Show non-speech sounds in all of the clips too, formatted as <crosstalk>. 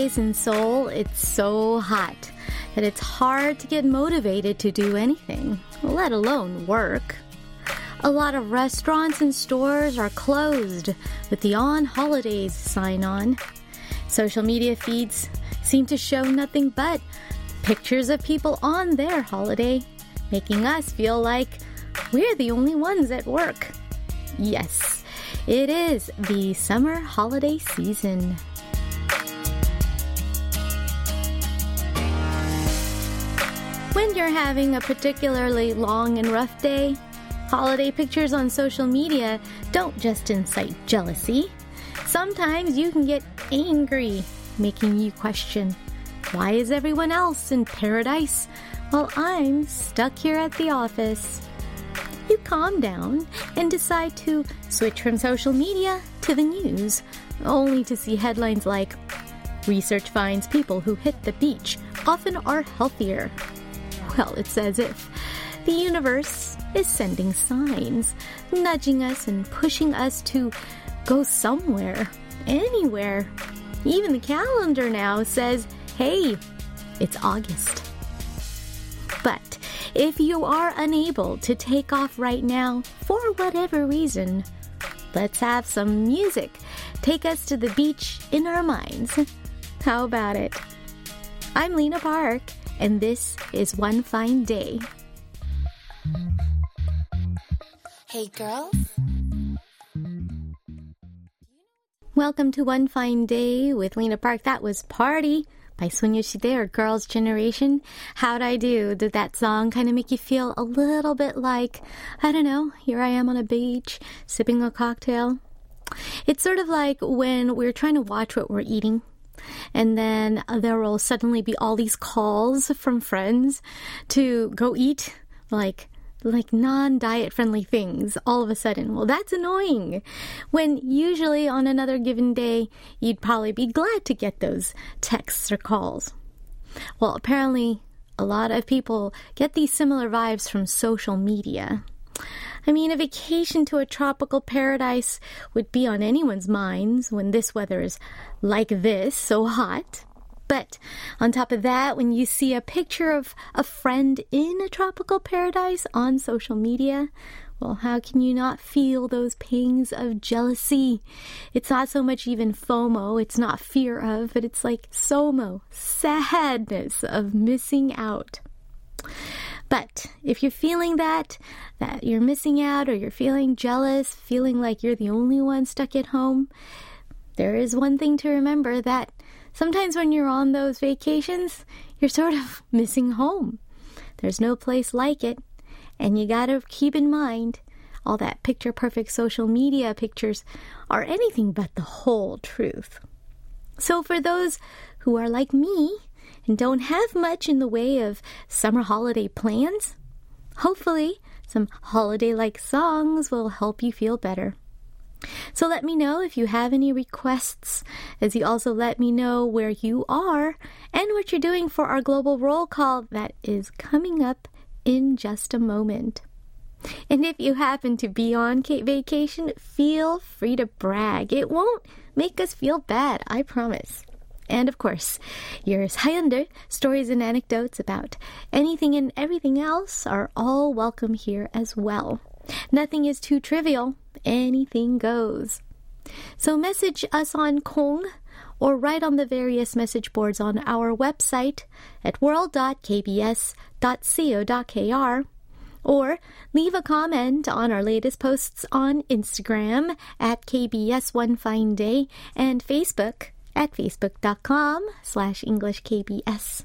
Days in Seoul, it's so hot that it's hard to get motivated to do anything, let alone work. A lot of restaurants and stores are closed with the on holidays sign on. Social media feeds seem to show nothing but pictures of people on their holiday, making us feel like we're the only ones at work. Yes, it is the summer holiday season. When you're having a particularly long and rough day, holiday pictures on social media don't just incite jealousy. Sometimes you can get angry, making you question why is everyone else in paradise while I'm stuck here at the office? You calm down and decide to switch from social media to the news, only to see headlines like Research finds people who hit the beach often are healthier. Well, it's as if the universe is sending signs, nudging us and pushing us to go somewhere, anywhere. Even the calendar now says, hey, it's August. But if you are unable to take off right now for whatever reason, let's have some music take us to the beach in our minds. How about it? I'm Lena Park, and this is One Fine Day. Hey girls. Welcome to One Fine Day with Lena Park. That was Party by Sonyeo Sidae or Girls' Generation. How'd I do? Did that song kind of make you feel a little bit like, I don't know, here I am on a beach sipping a cocktail? It's sort of like when we're trying to watch what we're eating. And then there will suddenly be all these calls from friends to go eat like like non-diet friendly things all of a sudden. Well, that's annoying. When usually on another given day, you'd probably be glad to get those texts or calls. Well, apparently a lot of people get these similar vibes from social media. I mean, a vacation to a tropical paradise would be on anyone's minds when this weather is like this, so hot. But on top of that, when you see a picture of a friend in a tropical paradise on social media, well, how can you not feel those pangs of jealousy? It's not so much even FOMO, it's not fear of, but it's like SOMO, sadness of missing out. But if you're feeling that, that you're missing out or you're feeling jealous, feeling like you're the only one stuck at home, there is one thing to remember that sometimes when you're on those vacations, you're sort of <laughs> missing home. There's no place like it. And you gotta keep in mind all that picture perfect social media pictures are anything but the whole truth. So for those who are like me and don't have much in the way of summer holiday plans, hopefully some holiday like songs will help you feel better. So let me know if you have any requests, as you also let me know where you are and what you're doing for our global roll call that is coming up in just a moment. And if you happen to be on vacation, feel free to brag. It won't make us feel bad, I promise. And of course, your Hyundai stories and anecdotes about anything and everything else are all welcome here as well. Nothing is too trivial anything goes. So message us on Kong or write on the various message boards on our website at world.kbs.co.kr or leave a comment on our latest posts on Instagram at KBS One Fine Day and Facebook at facebook.com slash EnglishKBS.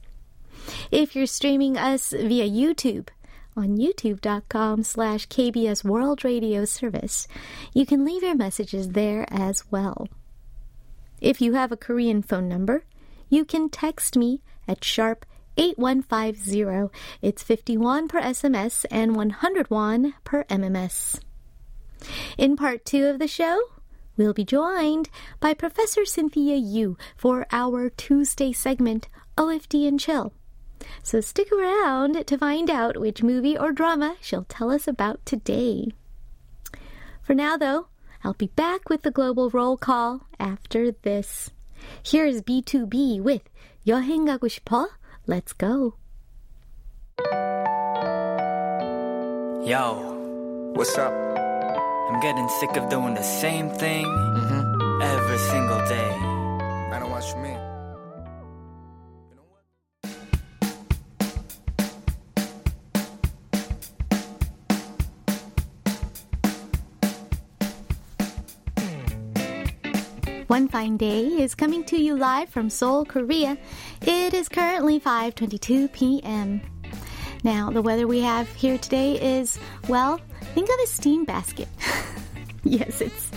If you're streaming us via YouTube, on youtube.com slash KBS World Radio Service. You can leave your messages there as well. If you have a Korean phone number, you can text me at sharp 8150. It's 51 per SMS and 100 won per MMS. In part two of the show, We'll be joined by Professor Cynthia Yu for our Tuesday segment, OFD and Chill. So stick around to find out which movie or drama she'll tell us about today. For now, though, I'll be back with the global roll call after this. Here's BTOB with 여행 가고 Let's go. Yo, what's up? I'm getting sick of doing the same thing mm-hmm. every single day. I know what you mean. One Fine Day is coming to you live from Seoul, Korea. It is currently 5:22 p.m. Now, the weather we have here today is well, think of a steam basket. <laughs> yes, it's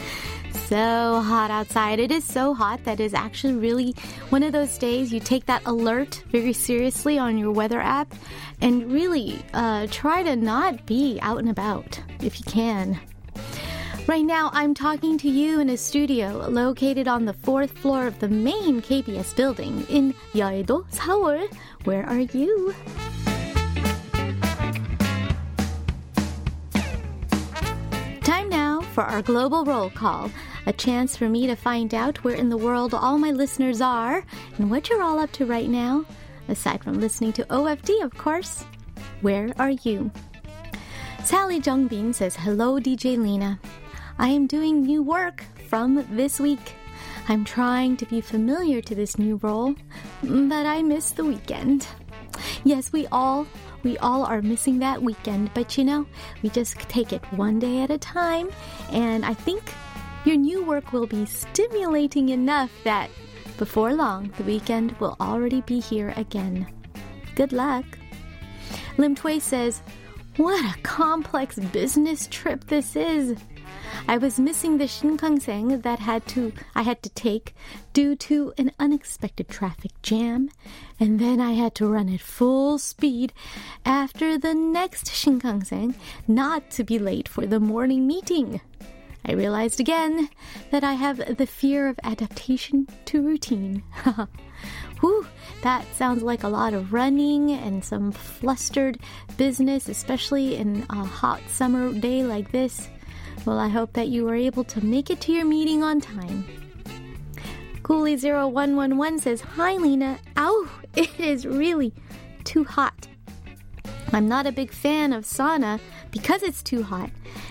so hot outside. It is so hot that is actually really one of those days you take that alert very seriously on your weather app and really uh, try to not be out and about if you can. Right now, I'm talking to you in a studio located on the fourth floor of the main KBS building in Yeouido, Seoul. Where are you? For our global roll call. A chance for me to find out where in the world all my listeners are and what you're all up to right now. Aside from listening to OFD, of course. Where are you? Sally Jungbin says, Hello, DJ Lena. I am doing new work from this week. I'm trying to be familiar to this new role, but I miss the weekend. Yes, we all we all are missing that weekend, but you know, we just take it one day at a time, and I think your new work will be stimulating enough that before long the weekend will already be here again. Good luck. Lim Tway says, What a complex business trip this is. I was missing the Shinkansen that had to I had to take due to an unexpected traffic jam, and then I had to run at full speed after the next Shinkansen not to be late for the morning meeting. I realized again that I have the fear of adaptation to routine. <laughs> Whew, that sounds like a lot of running and some flustered business, especially in a hot summer day like this. Well, I hope that you were able to make it to your meeting on time. Cooley0111 says, Hi, Lena. Ow, <laughs> it is really too hot. I'm not a big fan of sauna because it's too hot.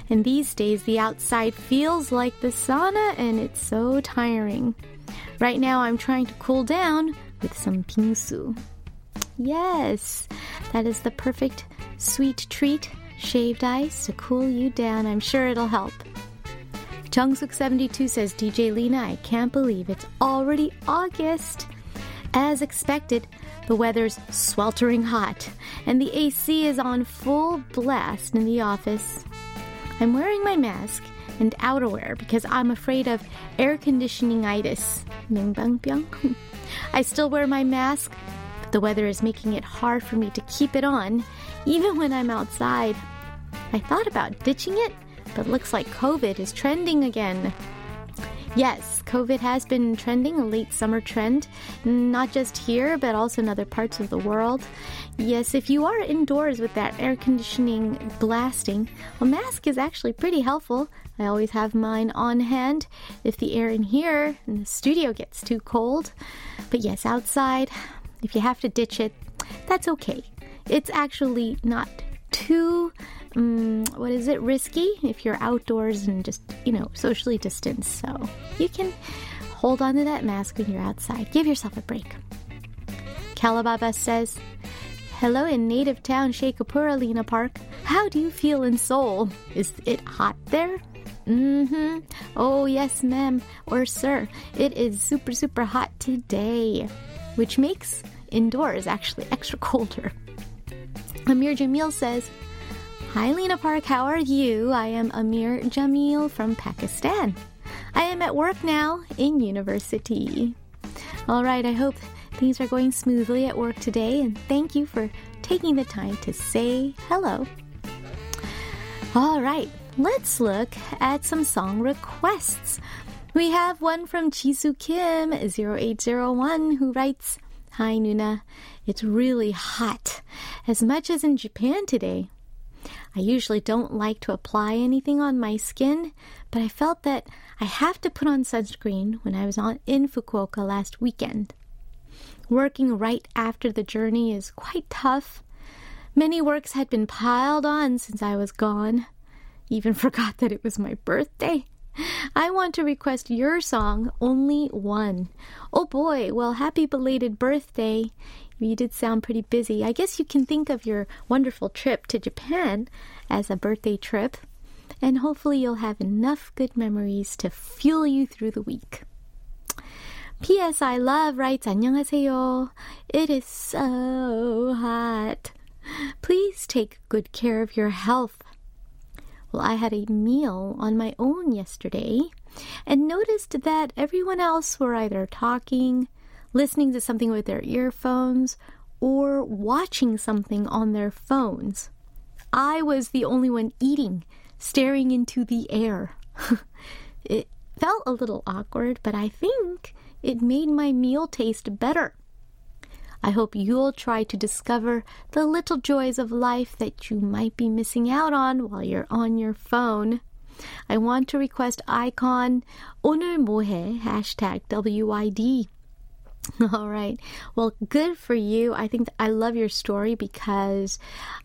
And these days, the outside feels like the sauna and it's so tiring. Right now, I'm trying to cool down with some bingsu. Yes, that is the perfect sweet treat shaved ice to cool you down. I'm sure it'll help. Jungsuk72 says, DJ Lena, I can't believe it's already August. As expected, the weather's sweltering hot, and the AC is on full blast in the office. I'm wearing my mask and outerwear because I'm afraid of air conditioning itis. <laughs> I still wear my mask, the weather is making it hard for me to keep it on, even when I'm outside. I thought about ditching it, but looks like COVID is trending again. Yes, COVID has been trending, a late summer trend, not just here, but also in other parts of the world. Yes, if you are indoors with that air conditioning blasting, a mask is actually pretty helpful. I always have mine on hand if the air in here in the studio gets too cold. But yes, outside, if you have to ditch it, that's okay. It's actually not too um, what is it risky if you're outdoors and just you know socially distanced. So you can hold on to that mask when you're outside. Give yourself a break. Kalababa says hello in native town Sheikhupura Lena Park. How do you feel in Seoul? Is it hot there? Mm-hmm. Oh yes ma'am or sir. It is super super hot today which makes indoors actually <laughs> extra colder Amir Jamil says, Hi Lena Park, how are you? I am Amir Jamil from Pakistan. I am at work now in university. All right, I hope things are going smoothly at work today, and thank you for taking the time to say hello. All right, let's look at some song requests. We have one from Jisoo Kim 0801 who writes, Hi Nuna, it's really hot, as much as in Japan today. I usually don't like to apply anything on my skin, but I felt that I have to put on sunscreen when I was on, in Fukuoka last weekend. Working right after the journey is quite tough. Many works had been piled on since I was gone. Even <laughs> forgot that it was my birthday. I want to request your song, Only One. Oh boy, well, happy belated birthday. You did sound pretty busy. I guess you can think of your wonderful trip to Japan as a birthday trip, and hopefully you'll have enough good memories to fuel you through the week. P.S. I love writes 안녕하세요. It is so hot. Please take good care of your health. Well, I had a meal on my own yesterday and noticed that everyone else were either talking, listening to something with their earphones, or watching something on their phones. I was the only one eating, staring into the air. <laughs> it felt a little awkward, but I think it made my meal taste better. I hope you'll try to discover the little joys of life that you might be missing out on while you're on your phone. I want to request iKON 오늘 뭐해 hashtag wid. <laughs> All right. Well, good for you. I think I love your story because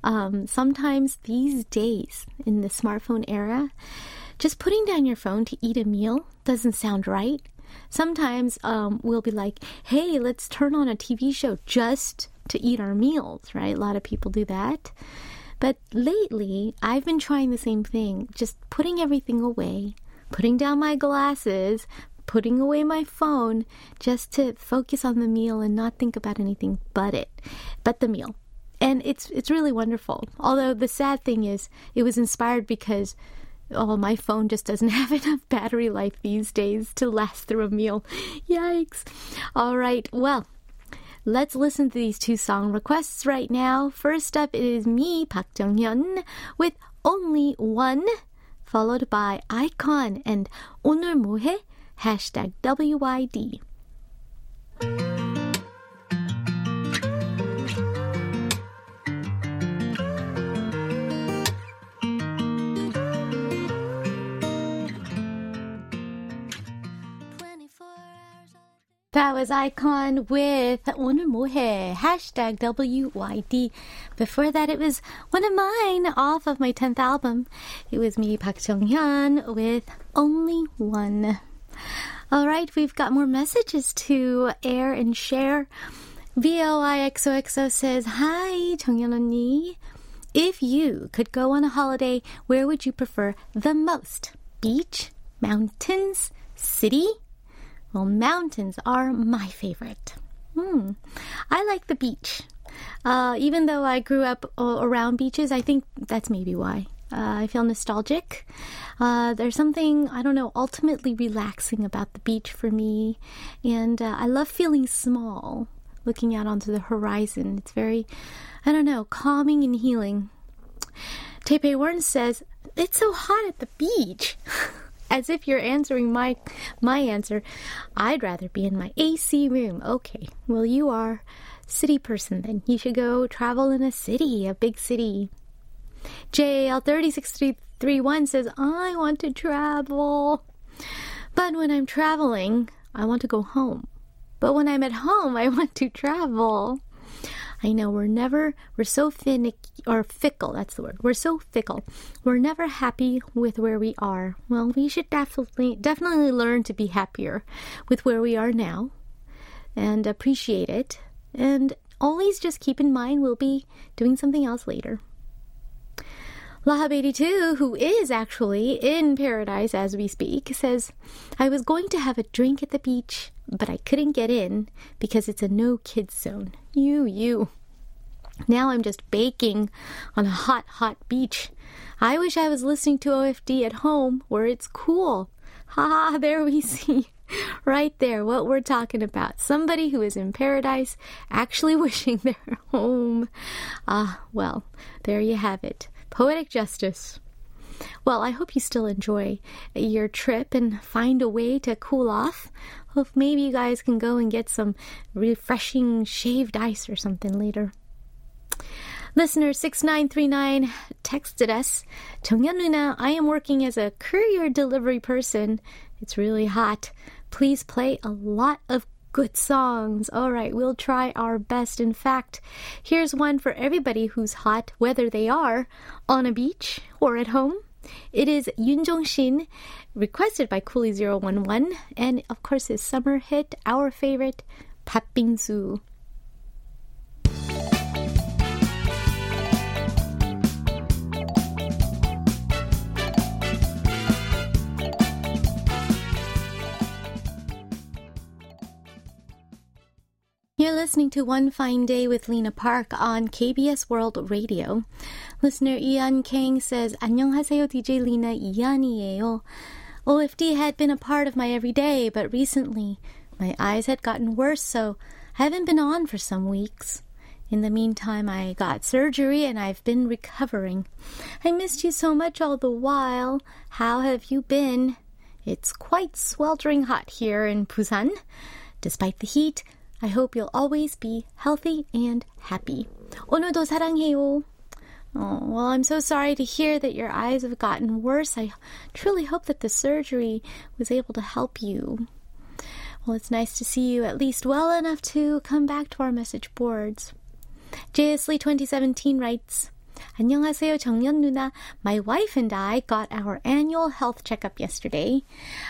um, sometimes these days in the smartphone era, just putting down your phone to eat a meal doesn't sound right. Sometimes um, we'll be like, hey, let's turn on a TV show just to eat our meals, right? A lot of people do that. But lately, I've been trying the same thing, just putting everything away, putting down my glasses, putting away my phone just to focus on the meal and not think about anything but it, but the meal. And it's it's really wonderful. Although the sad thing is, it was inspired because Oh, my phone just doesn't <laughs> have enough battery life these days to last through a meal. Yikes. All right, well, let's listen to these two song requests right now. First up, it is me, Park Jung Hyun, with Only One, followed by iKON and 오늘 뭐해? hashtag WYD. That was iKON with Onamuhe, hashtag WYD. Before that, it was one of mine off of my 10th album. It was me, Pak Chung Hyun, with Only One. All right, we've got more messages to air and share. VOIXOXO says, Hi, Chungyeon 언니. If you could go on a holiday, where would you prefer the most? Beach? Mountains? City? Well, mountains are my favorite. Hmm. I like the beach. Uh, even though I grew up around beaches, I think that's maybe why. Uh, I feel nostalgic. Uh, there's something, I don't know, ultimately relaxing about the beach for me. And uh, I love feeling small, looking out onto the horizon. It's very, I don't know, calming and healing. Taipei Warren says, It's so hot at the beach. <laughs> As if you're answering my my answer. I'd rather be in my AC room. Okay. Well, you are city person then. You should go travel in a city, a big city. JL36331 says, I want to travel. But when I'm traveling, I want to go home. But when I'm at home, I want to travel. I know we're never, we're so finicky, or fickle, that's the word. We're so fickle. We're never happy with where we are. Well, we should definitely, definitely learn to be happier with where we are now and appreciate it. And always just keep in mind we'll be doing something else later. Lahab82, who is actually in paradise as we speak, says, I was going to have a drink at the beach, but I couldn't get in because it's a no kids zone. You, you. Now I'm just baking on a hot, hot beach. I wish I was listening to OFD at home where it's cool. Ha ha, there we <laughs> see. Right there, what we're talking about. Somebody who is in paradise actually <laughs> wishing they're home. Ah, well, there you have it. Poetic justice. Well, I hope you still enjoy your trip and find a way to cool off well, maybe you guys can go and get some refreshing shaved ice or something later. Listener 6939 texted us, Tongyeon Luna, I am working as a courier delivery person. It's really hot. Please play a lot of good songs. All right, we'll try our best. In fact, here's one for everybody who's hot, whether they are on a beach or at home it is Yoon Jong Shin, requested by Coolie011, and of course his summer hit, our favorite, Su. You're listening to One Fine Day with Lena Park on KBS World Radio. Listener Ian Kang says, 안녕하세요, DJ Lena 이안이에요. OFD had been a part of my everyday, but recently my eyes had gotten worse, so I haven't been on for some weeks. In the meantime, I got surgery and I've been recovering. I missed you so much all the while. How have you been? It's quite sweltering hot here in Busan. Despite the heat, I hope you'll always be healthy and happy. 오늘도 사랑해요. Oh, well, I'm so sorry to hear that your eyes have gotten worse. I truly hope that the surgery was able to help you. Well, it's nice to see you at least well enough to come back to our message boards. JSLey 2017 writes, 안녕하세요, 정연 누나. My wife and I got our annual health checkup yesterday.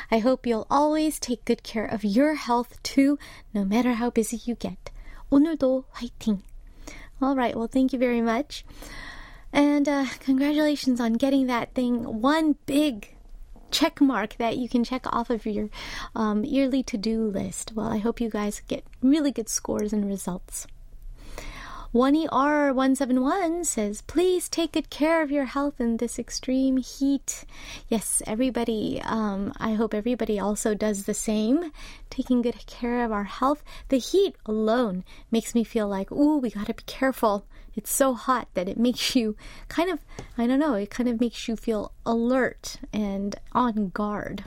I hope you'll always take good care of your health too, no matter how busy you get. 오늘도 화이팅. All right, well, thank you very much. And uh, congratulations on getting that thing one big check mark that you can check off of your um, yearly to do list. Well, I hope you guys get really good scores and results. 1ER171 says, please take good care of your health in this extreme heat. Yes, everybody, um, I hope everybody also does the same, taking good care of our health. The heat alone makes me feel like, ooh, we gotta be careful. It's so hot that it makes you kind of, I don't know, it kind of makes you feel alert and on guard.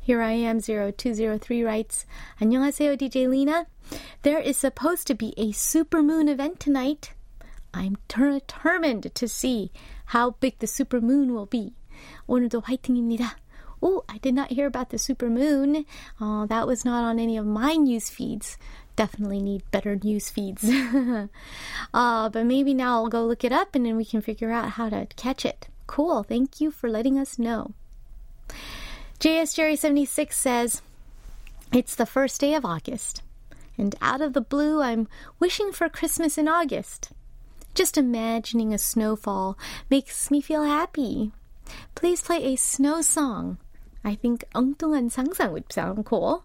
Here I am 0203 writes, 안녕하세요, DJ Lena. There is supposed to be a supermoon event tonight. I'm determined to see how big the supermoon will be. 오늘도 화이팅입니다. Oh, I did not hear about the supermoon. Oh, that was not on any of my news feeds. Definitely need better news feeds. <laughs> uh, but maybe now I'll go look it up and then we can figure out how to catch it. Cool. Thank you for letting us know. JS Jerry 76 says, It's the first day of August, and out of the blue, I'm wishing for Christmas in August. Just imagining a snowfall makes me feel happy. Please play a snow song. I think 엉뚱한 상상 would sound cool.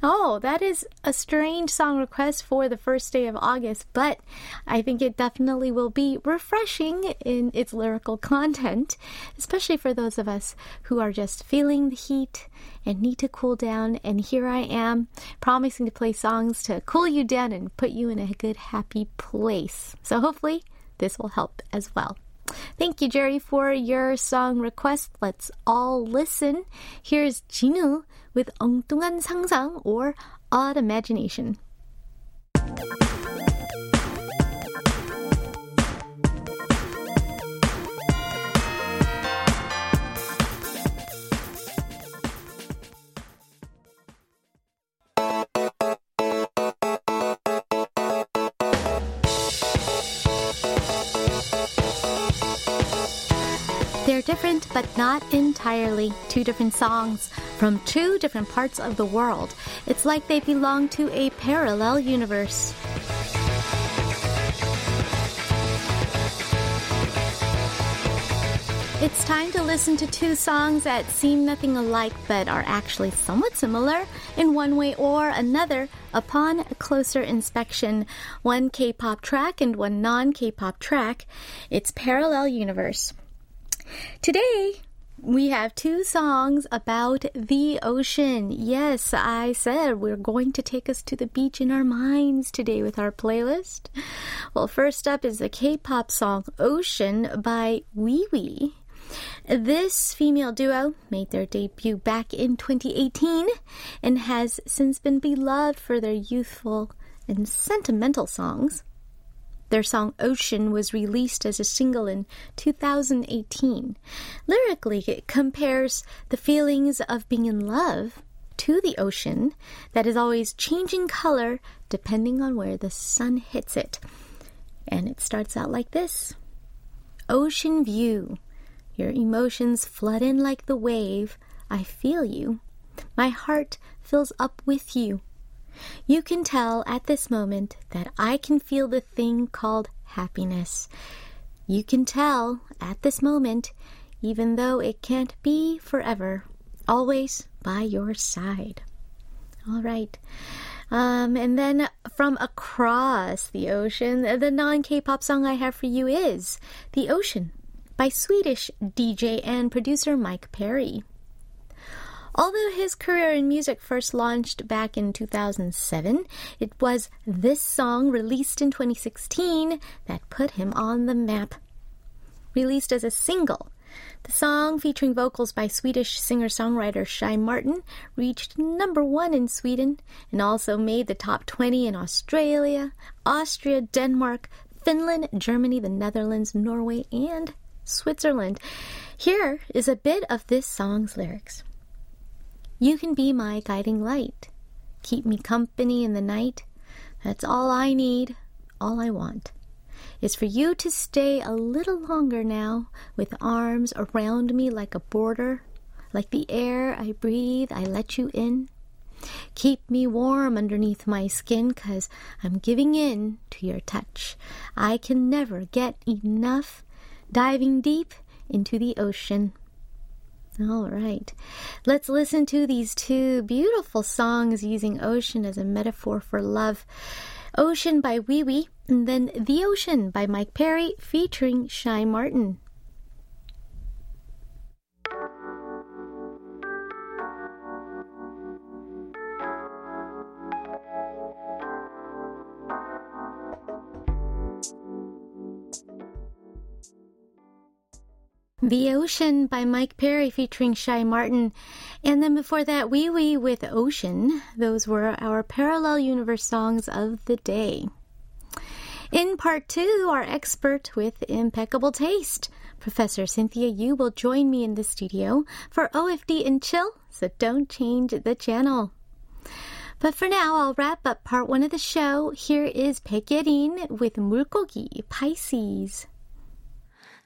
Oh, that is a strange song request for the first day of August, but I think it definitely will be refreshing in its lyrical content, especially for those of us who are just feeling the heat and need to cool down. And here I am promising to play songs to cool you down and put you in a good, happy place. So hopefully, this will help as well. Thank you, Jerry, for your song request. Let's all listen. Here's Jinu with 엉뚱한 상상 or odd imagination. But not entirely. Two different songs from two different parts of the world. It's like they belong to a parallel universe. It's time to listen to two songs that seem nothing alike but are actually somewhat similar in one way or another upon closer inspection. One K pop track and one non K pop track. It's Parallel Universe. Today, we have two songs about the ocean. Yes, I said we're going to take us to the beach in our minds today with our playlist. Well, first up is the K-pop song Ocean by Wee Wee. This female duo made their debut back in 2018 and has since been beloved for their youthful and sentimental songs. Their song Ocean was released as a single in 2018. Lyrically, it compares the feelings of being in love to the ocean that is always changing color depending on where the sun hits it. And it starts out like this Ocean view. Your emotions flood in like the wave. I feel you. My heart fills up with you. You can tell at this moment that I can feel the thing called happiness. You can tell at this moment, even though it can't be forever, always by your side. All right. Um, and then from across the ocean, the non K pop song I have for you is The Ocean by Swedish DJ and producer Mike Perry. Although his career in music first launched back in 2007, it was this song released in 2016 that put him on the map. Released as a single, the song, featuring vocals by Swedish singer songwriter Shy Martin, reached number one in Sweden and also made the top 20 in Australia, Austria, Denmark, Finland, Germany, the Netherlands, Norway, and Switzerland. Here is a bit of this song's lyrics. You can be my guiding light. Keep me company in the night. That's all I need, all I want. Is for you to stay a little longer now, with arms around me like a border. Like the air I breathe, I let you in. Keep me warm underneath my skin, cause I'm giving in to your touch. I can never get enough diving deep into the ocean. All right. Let's listen to these two beautiful songs using ocean as a metaphor for love. Ocean by Wee Wee, and then The Ocean by Mike Perry featuring Shy Martin. The Ocean by Mike Perry featuring Shy Martin. And then before that, Wee Wee with Ocean. Those were our Parallel Universe songs of the day. In part two, our expert with impeccable taste, Professor Cynthia Yu, will join me in the studio for OFD and Chill, so don't change the channel. But for now, I'll wrap up part one of the show. Here is Baek Yerin with Murkogi, Pisces.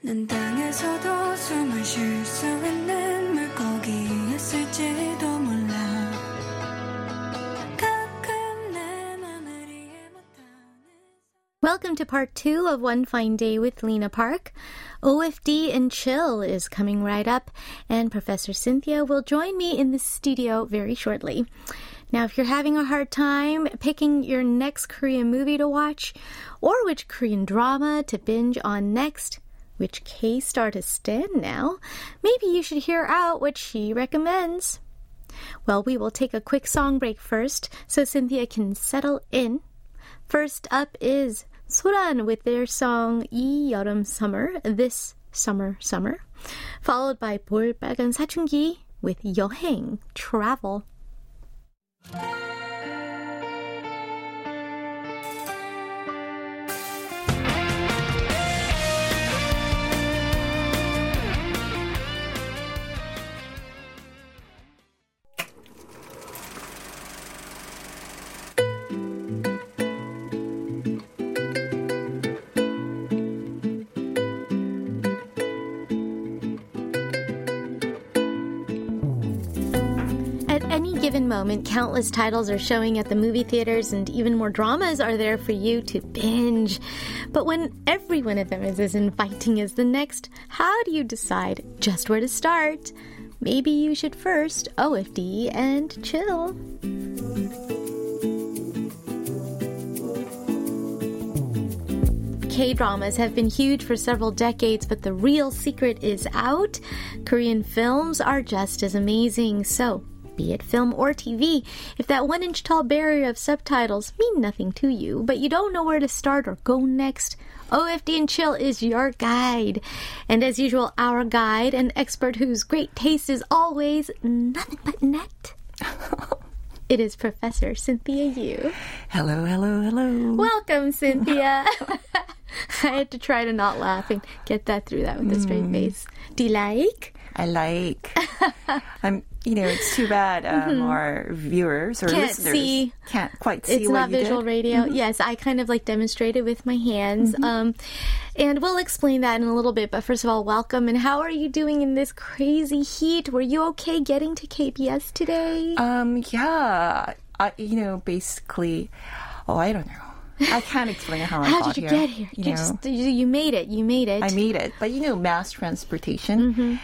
난 땅에서도 숨을 쉴 수 있는 물고기였을지도 몰라 Welcome to part two of One Fine Day with Lena Park. OFD and Chill is coming right up, and Professor Cynthia will join me in the studio very shortly. Now, if you're having a hard time picking your next Korean movie to watch, or which Korean drama to binge on next, which K star to stand now, maybe you should hear out what she recommends. Well, we will take a quick song break first so Cynthia can settle in. First up is Soran with their song 이 여름 summer, this summer summer, followed by 볼빨간 사춘기 with 여행, travel. Moment, countless titles are showing at the movie theaters, and even more dramas are there for you to binge. But when every one of them is as inviting as the next, how do you decide just where to start? Maybe you should first OFD and chill. K dramas have been huge for several decades, but the real secret is out. Korean films are just as amazing. So, be it film or TV, if that one inch tall barrier of subtitles mean nothing to you, but you don't know where to start or go next, OFD and Chill is your guide. And as usual, our guide, an expert whose great taste is always nothing but net. it is Professor Cynthia Yu. Hello, hello, hello. Welcome, Cynthia. <laughs> <laughs> I had to try to not laugh and get that through that with a straight Mm. face. Do you like? I like. <laughs> I'm. You know, it's too bad um, our viewers or Mm-hmm. Can't listeners see. can't quite see It's what not visual did. radio. Yes, I kind of like demonstrated with my hands. Mm-hmm. Um, and we'll explain that in a little bit. But first of all, welcome. And how are you doing in this crazy heat? Were you okay getting to KBS today? Um. Yeah. I. You know, basically. Oh, I don't know. I can't explain how <laughs> I got here. how did you here. get here? You, You, know, just, you, you made it. You made it. I made it. But you know, mass transportation. Mm-hmm.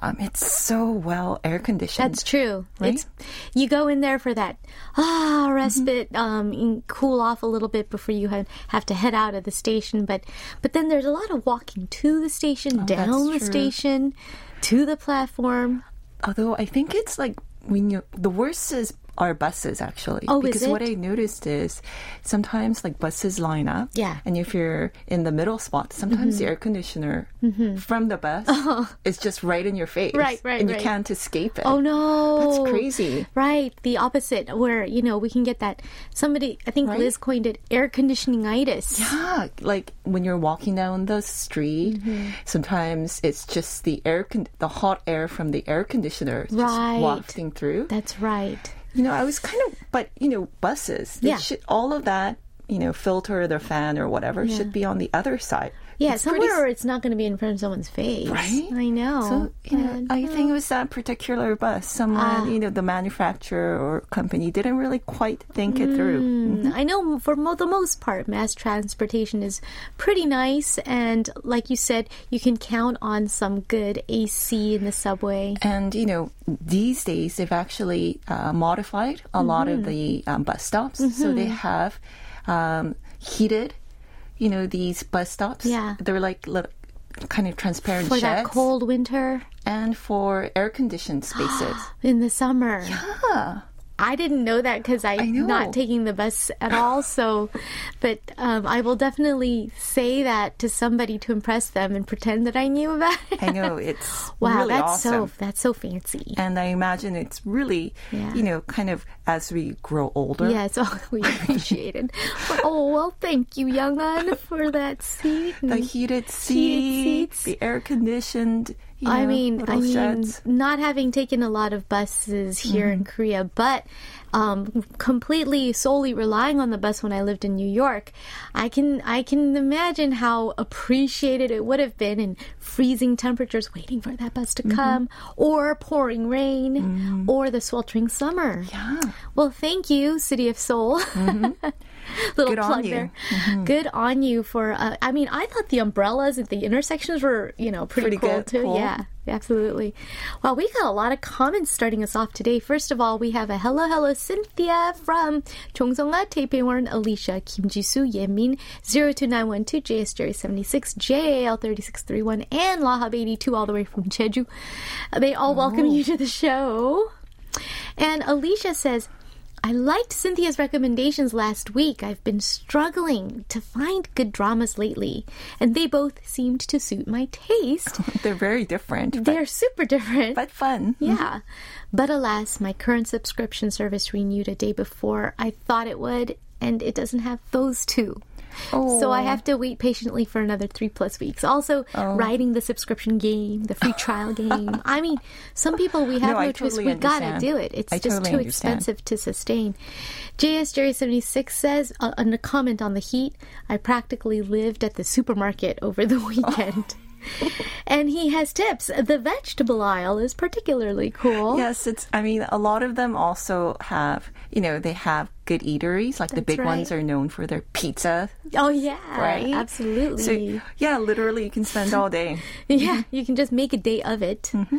Um, it's so well air conditioned. That's true. Right? It's you go in there for that ah respite, Mm-hmm. um, cool off a little bit before you have, have to head out of the station. But but then there's a lot of walking to the station, down Oh, that's the true. station, to the platform. Although I think it's like when you the worst is are buses actually. Oh, is because what? I noticed is sometimes like buses line up. Yeah. Mm-hmm. And if you're in the middle spot, sometimes the air conditioner from the bus <laughs> is just right in your face. Right, right, And you right. can't escape it. Oh no, That's crazy. Right, the opposite, where you know we can get that. Somebody, I think Right? Liz coined it air conditioningitis. Yeah, like when you're walking down the street, Mm-hmm. sometimes it's just the air, con- the hot air from the air conditioner just Right. wafting through. That's right. You know, I was kind of, but you know, buses. Yeah. should, all of that, you know, filter, the fan or whatever should be on the other side. Yeah, It's pretty somewhere where it's not going to be in front of someone's face. Right? I know. So, you know, I think it was that particular bus. Someone, Ah. you know, the manufacturer or company didn't really quite think it through. Mm, I know for mo- the most part, mass transportation is pretty nice. And like you said, you can count on some good AC in the subway. And, you know, these days they've actually uh, modified a lot Mm-hmm. of the um, bus stops. So they have um, heated, you know, these bus stops. Yeah. They're like little, kind of transparent For sheds. that cold winter and for air conditioned <gasps> spaces. in the summer. yeah. I didn't know that because I'm not taking the bus at all. So, but um, I will definitely say that to somebody to impress them and pretend that I knew about it. I know <laughs> it's wow, really that's awesome. so that's so fancy. and I imagine it's really, Yeah. you know, kind of as we grow older. Yes, oh, <laughs> we appreciate it. Oh well, thank you, young un, for that seat. The heated seat, seats. the air conditioned. You know, I mean, I mean, sheds. not having taken a lot of buses here in mm-hmm. Korea, but um, completely solely relying on the bus when I lived in New York, I can I can imagine how appreciated it would have been in freezing temperatures, waiting for that bus to mm-hmm. come, or pouring rain, mm. or the sweltering summer. Yeah. Well, thank you, City of Seoul. Mm-hmm. <laughs> <laughs> Little Good on plug you. there. Good on you for. Uh, I mean, I thought the umbrellas at the intersections were, you know, pretty, Pretty cool good, too. cool. Yeah, absolutely. Well, we got a lot of comments starting us off today. First of all, we have a hello, hello, Cynthia from Chongseonga, Taipei Alicia, Kim Jisoo, Yemin, 02912, JS Jerry 76, JAL 3631, and Lahab 82, all the way from Jeju. They all welcome you to the show. And Alicia says, I liked Cynthia's recommendations last week. I've been struggling to find good dramas lately, and they both seemed to suit my taste. <laughs> They're very different, They're super different. but fun. yeah. But alas, my current subscription service renewed a day before I thought it would, and it doesn't have those two. So I have to wait patiently for another three plus weeks. Also, riding the subscription game, the free trial <laughs> game. I mean, some people we have No, no, choice. totally We gotta do it. It's I just totally too understand. expensive to sustain. JS Jerry seventy six says uh, on a comment on the heat. I practically lived at the supermarket over the <laughs> weekend. <laughs> and he has tips. The vegetable aisle is particularly cool. Yes, it's. I mean, a lot of them also have. You know, they have good eateries. Like the big right. ones are known for their pizza. Oh yeah, Right. absolutely. So yeah, literally, you can spend all day. <laughs> Yeah, you can just make a day of it. Mm-hmm.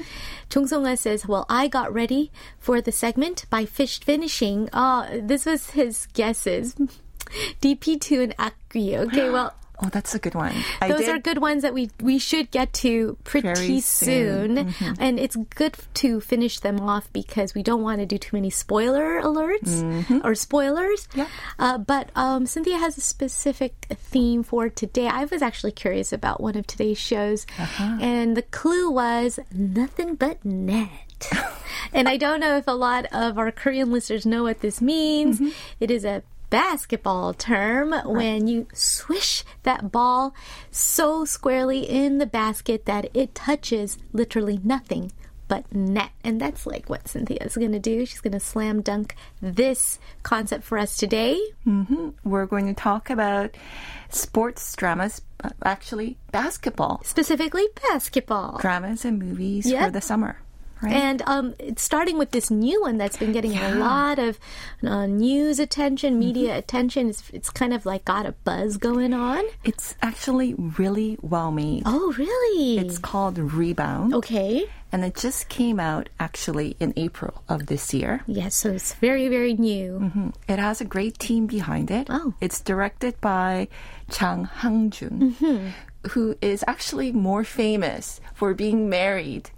Chung Song says, "Well, I got ready for the segment by fish finishing. Uh, this was his guesses. <laughs> DP2 and Akui. Okay, <gasps> well, Oh, that's a good one. I those did, are good ones that we we should get to pretty Very soon. Mm-hmm. and it's good to finish them off because we don't want to do too many spoiler alerts or spoilers. Mm-hmm. Yep. Uh, but um, Cynthia has a specific theme for today. I was actually curious about one of today's shows, Uh-huh. and the clue was nothing but net. <laughs> and I don't know if a lot of our Korean listeners know what this means. Mm-hmm. It is a basketball term when you swish that ball so squarely in the basket that it touches literally nothing but net. And that's like what Cynthia's going to do. She's going to slam dunk this concept for us today. We're going to talk about sports dramas, uh, actually basketball Specifically, basketball. dramas and movies Yep. for the summer. Right? And um, starting with this new one that's been getting a lot of uh, news attention, media Mm-hmm. attention. It's, it's kind of like got a buzz going on. it's actually really well made. Oh, really? It's called Rebound. okay. And it just came out actually in April of this year. Yes, so it's very, very new. It has a great team behind it. Oh. It's directed by Chang Hangjun, Mm-hmm. who is actually more famous for being married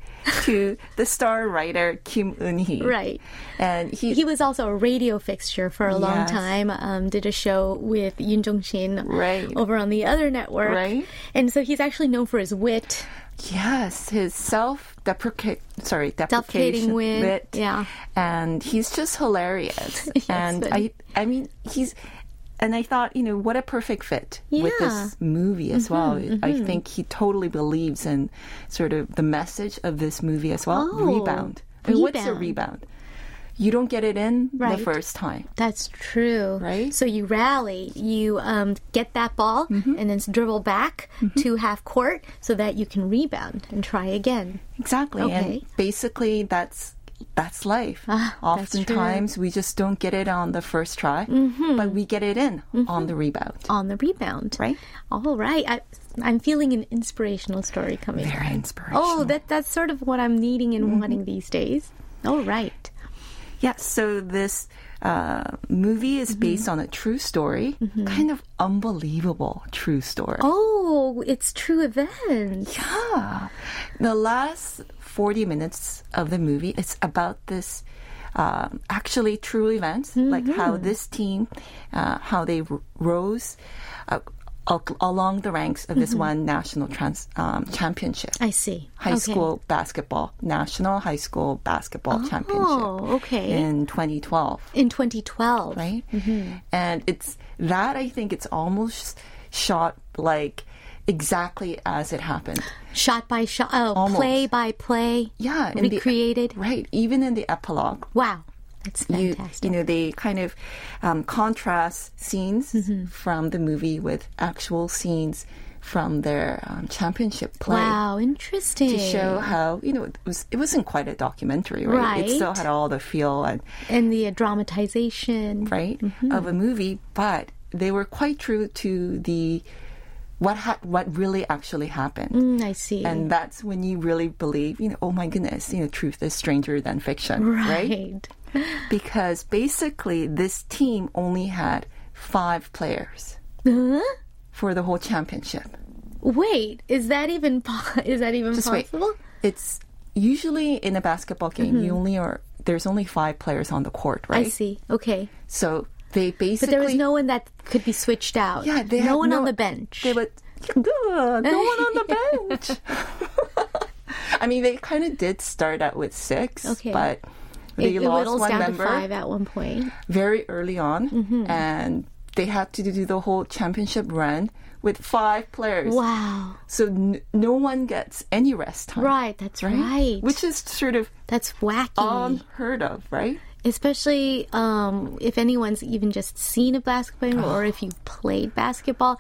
to the star writer Kim Eun-hee. Right. And he, He was also a radio fixture for a long time. Um, did a show with Yoon Jong Shin Right. over on the other network, Right. And so he's actually known for his wit. yes, his self-deprecate, sorry, Deprecating deprecation wit, yeah. and he's just hilarious. <laughs> Yes, and I, I mean, he's. And I thought, you know, what a perfect fit with Yeah. Mm-hmm, this movie as well. I think he totally believes in sort of the message of this movie as well. Oh, rebound. I mean, what's a rebound. rebound? You don't get it in Right. the first time. That's true. Right? So you rally, you um, get that ball, Mm-hmm. and then dribble back to half court so that you can rebound and try again. Exactly. Okay. And basically that's that's life. Ah, that's. Oftentimes we just don't get it on the first try, but we get it in on the rebound. On the rebound. Right. All right. I, I'm feeling an inspirational story coming. Very inspirational. Oh, that that's sort of what I'm needing and Mm-hmm. wanting these days. All right. Yes, so this uh, movie is based on a true story, kind of unbelievable true story. Oh, it's true events. Yeah. The last 40 minutes of the movie, it's about this um, actually true events, like how this team, uh, how they r- rose uh, along the ranks of this one national trans- um, championship. I see. High Okay. school basketball, national high school basketball championship Oh, okay. in 2012 In 2012. right? And it's that I think it's almost shot like exactly as it happened. Shot by shot. Oh, Almost. play by play. Yeah, in the- Recreated. right? Even in the epilogue, Wow. That's you fantastic. you know they kind of um, contrast scenes Mm-hmm. from the movie with actual scenes from their um, championship play. wow, interesting. To show how you know it was it wasn't quite a documentary, right? It still had all the feel and and the uh, dramatization. right Mm-hmm. of a movie, but they were quite true to the what ha- what really actually happened. Mm, I see. And that's when you really believe, you know, oh my goodness, you know, truth is stranger than fiction, right? right. <laughs> Because basically, this team only had five players Huh? for the whole championship. Wait, is that even <laughs> po- is that even Just wait. possible? It's usually in a basketball game, you only are there's only five players on the court, right? Mm-hmm. I see. Okay. So they basically But there was no one that could be switched out. Yeah, they no one no- on the bench. They were no <laughs> one on the bench. <laughs> I mean, they kind of did start out with six, Okay. but it, they it lost whittles one down member to five at one point. very early on, Mm-hmm. and they had to do the whole championship run with five players. Wow. So n- no one gets any rest time. Right. That's right. Which is sort of that's wacky. unheard of, right? Especially um, if anyone's even just seen a basketball game or if you've played basketball.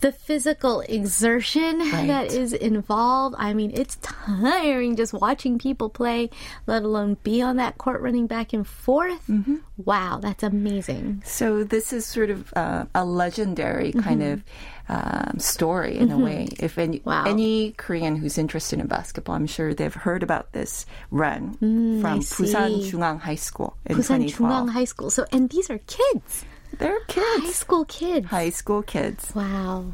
The physical exertion that is involved, I mean, it's tiring just watching people play, let alone be on that court running back and forth. Mm-hmm. Wow, that's amazing. So this is sort of uh, a legendary kind of um, story in a way. If any Mm-hmm. Wow. any Korean who's interested in basketball, I'm sure they've heard about this run Mm, from Busan see. Jungang High School in Busan 2012. Jungang High School. So, and these are kids, They're kids. high school kids. high school kids. Wow.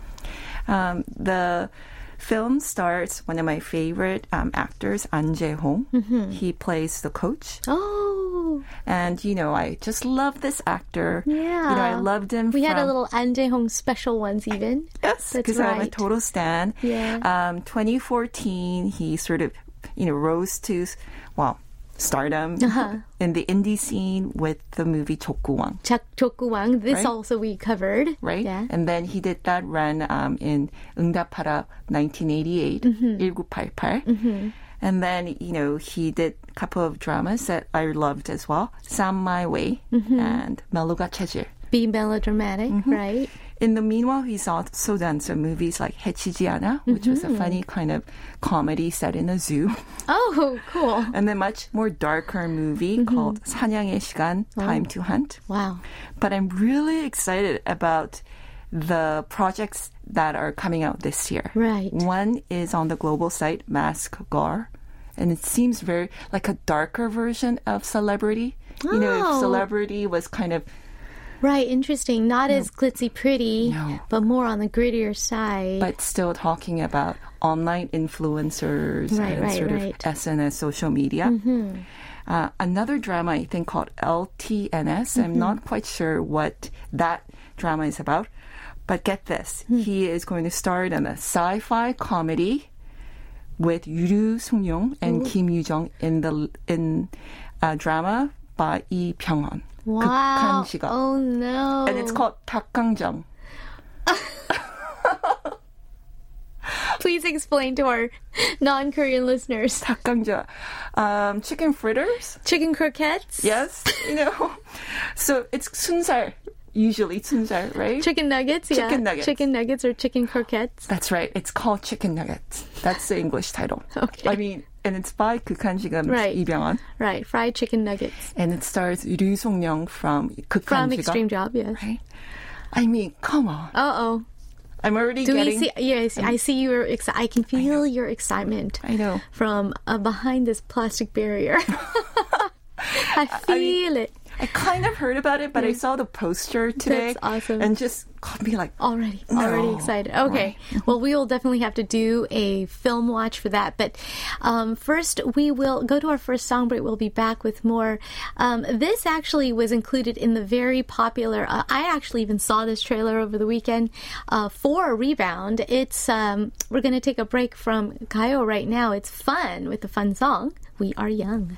Um, the film stars one of my favorite um, actors, An Jae-hong. Mm-hmm. He plays the coach. Oh, And, you know, I just love this actor. yeah. You know, I loved him We had a little An Jae-hong special ones even. <laughs> Yes, That's because I'm a total stan. Yeah. Um, 2014, he sort of, you know, rose to, well, stardom uh-huh. in the indie scene with the movie Jokguwang. Jokguwang. This right? also we covered. Right? Yeah. And then he did that run um, in 응답하라 1988, mm-hmm. 1988. Mm-hmm. And then, you know, he did a couple of dramas that I loved as well, Sam My Way mm-hmm. and Meluga Chejir. Be melodramatic, mm-hmm. right? In the meanwhile, he's also done some movies like Hechijiana, which mm-hmm. was a mm-hmm. funny kind of comedy set in a zoo. <laughs> Oh, cool. and then much more darker movie mm-hmm. called 사냥의 시간, oh. Time to Hunt. Wow. But I'm really excited about the projects that are coming out this year. Right. One is on the global site Mask Girl, and it seems very like a darker version of Celebrity. Oh. You know, if oh. Celebrity was kind of Right, interesting. Not as glitzy pretty, No. but more on the grittier side. but still talking about online influencers Right, and right, sort right. of SNS social media. Mm-hmm. Uh, another drama I think called LTNS. I'm mm-hmm. not quite sure what that drama is about, but get this: hmm. he is going to star in a sci-fi comedy with Ryu Seung-ryong and Kim Yoo-jung in the in a drama by Lee Byung-hun. wow. 극한 직업. Oh no. And it's called 닭강정. <laughs> Please explain to our non-Korean listeners. 닭강정. Um, chicken fritters. Chicken croquettes? Yes, you know. So it's 순살, usually 순살, right? Chicken nuggets? yeah. Chicken nuggets. Chicken nuggets or chicken croquettes? That's right. It's called chicken nuggets. That's the English title. <laughs> Okay. I mean, and it's by 극한식은 right. Right, fried chicken nuggets. And it stars Ryu Seung-ryong from 극한식. From Extreme Job, yes. Right? I mean, come on. Uh-oh. I'm already Do getting. See, yes, I see you. Exci- I can feel I your excitement. I know from uh, behind this plastic barrier. <laughs> I feel I mean, it. I kind of heard about it, but I saw the poster today, That's awesome. and just got me like, already. No. Already excited. Okay, well, we will definitely have to do a film watch for that. But um, first, we will go to our first song break. We'll be back with more. Um, this actually was included in the very popular. Uh, I actually even saw this trailer over the weekend uh, for Rebound. It's um, we're going to take a break from Kayo right now. It's fun with the fun song. We are young.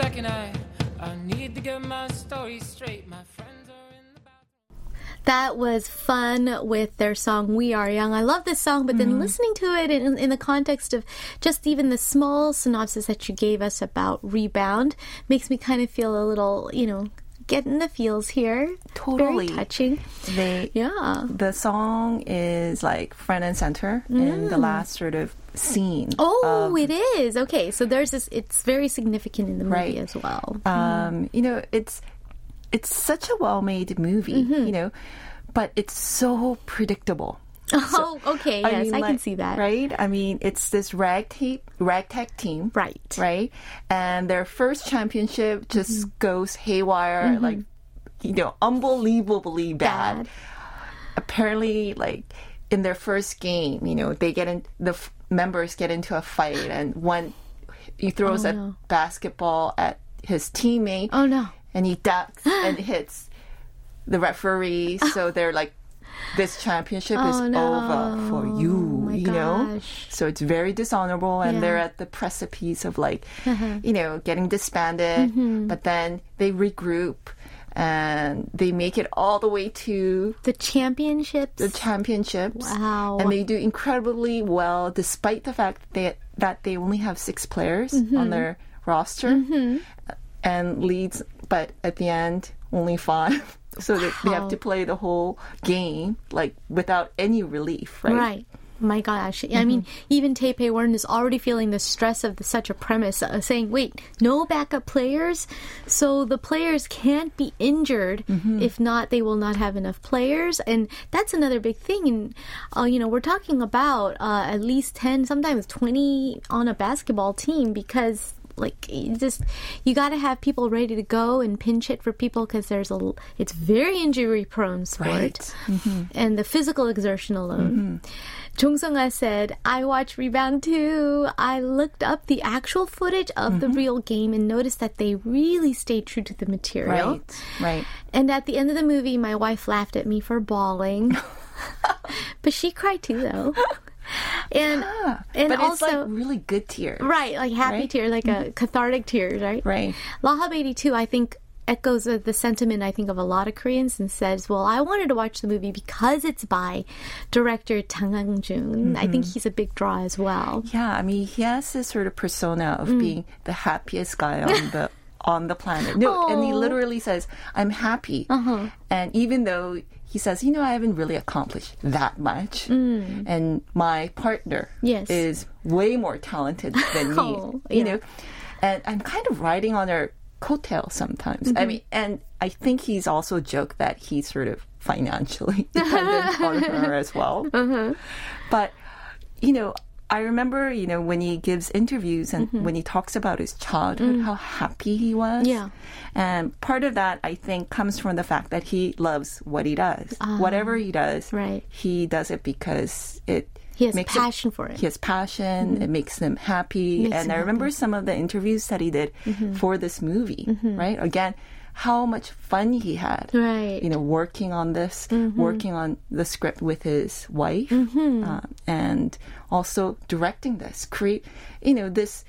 Second, I I need to get my story straight. My friends are in the bathroom. That was fun with their song We Are Young. I love this song, but then mm-hmm. listening to it in, in the context of just even the small synopsis that you gave us about Rebound makes me kind of feel a little, you know, getting the feels here. Totally. Very touching. they Yeah. the song is like front and center in the mm. last sort of scene. Oh, of, it is. Okay, so there's this, it's very significant in the movie Right. as well. um, you know, it's it's such a well-made movie, Mm-hmm. you know, but it's so predictable. <laughs> oh, okay, yes, I, mean, can see that. Right? I mean, it's this rag ragtag ragtag team, Right. Right, and their first championship just Mm-hmm. goes haywire, like you know, unbelievably bad. Bad. Apparently, like in their first game, you know, they get in the members get into a fight, and one he throws Oh, a no. basketball at his teammate, Oh, no. and he ducks <gasps> and hits the referee. So they're like, this championship is Oh, no. over for you, my you know? So it's very dishonorable, and Yeah. they're at the precipice of like, <laughs> you know, getting disbanded. Mm-hmm. But then they regroup and they make it all the way to The championships. the championships. Wow. And they do incredibly well despite the fact that that they only have six players Mm-hmm. on their roster and leads but at the end only five. <laughs> So they, they have to play the whole game like without any relief, right? Right. My gosh. I mean, even Taipei Warren is already feeling the stress of the, such a premise, uh, saying, wait, no backup players? So the players can't be injured. If not, they will not have enough players. And that's another big thing. And, uh, you know, we're talking about uh, at least 10, sometimes 20 on a basketball team because Like you just you got to have people ready to go and pinch it for people because there's a it's very injury prone sport, mm-hmm. and the physical exertion alone. Mm-hmm. Jong Sung A said, I watched Rebound too. I looked up the actual footage of the mm-hmm. real game and noticed that they really stayed true to the material. Right, right. And at the end of the movie, my wife laughed at me for bawling. <laughs> but she cried too, though. And, ah, and but also, it's like really good tears. right, like happy right? tears, like a mm-hmm. cathartic tears, right? Right. Lahab 82, I think, echoes the the sentiment, I think, of a lot of Koreans and says, well, I wanted to watch the movie because it's by director Chang Hangjun. I think mm-hmm. he's a big draw as well. Yeah, I mean, he has this sort of persona of mm. being the happiest guy on <laughs> the on the planet. No, and he literally says, "I'm happy." Uh-huh. And even though he says, "You know, I haven't really accomplished that much," mm. and my partner Yes. is way more talented than me, <laughs> Oh, you yeah. know, and I'm kind of riding on her coattail sometimes. I mm-hmm. mean, and I think he's also joked that he's sort of financially <laughs> dependent on her <laughs> as well. Uh-huh. But, you know, I remember, you know, when he gives interviews and mm-hmm. when he talks about his childhood, mm. how happy he was. Yeah. And part of that, I think, comes from the fact that he loves what he does. Ah. Whatever he does, Right. he does it because it He has makes passion for it. He has passion. Mm-hmm. It makes him happy. Makes and him I remember some of the interviews that he did mm-hmm. for this movie, right? Again, how much fun he had Right. you know, working on this, working on the script with his wife, uh, and also directing this, create, you know, this,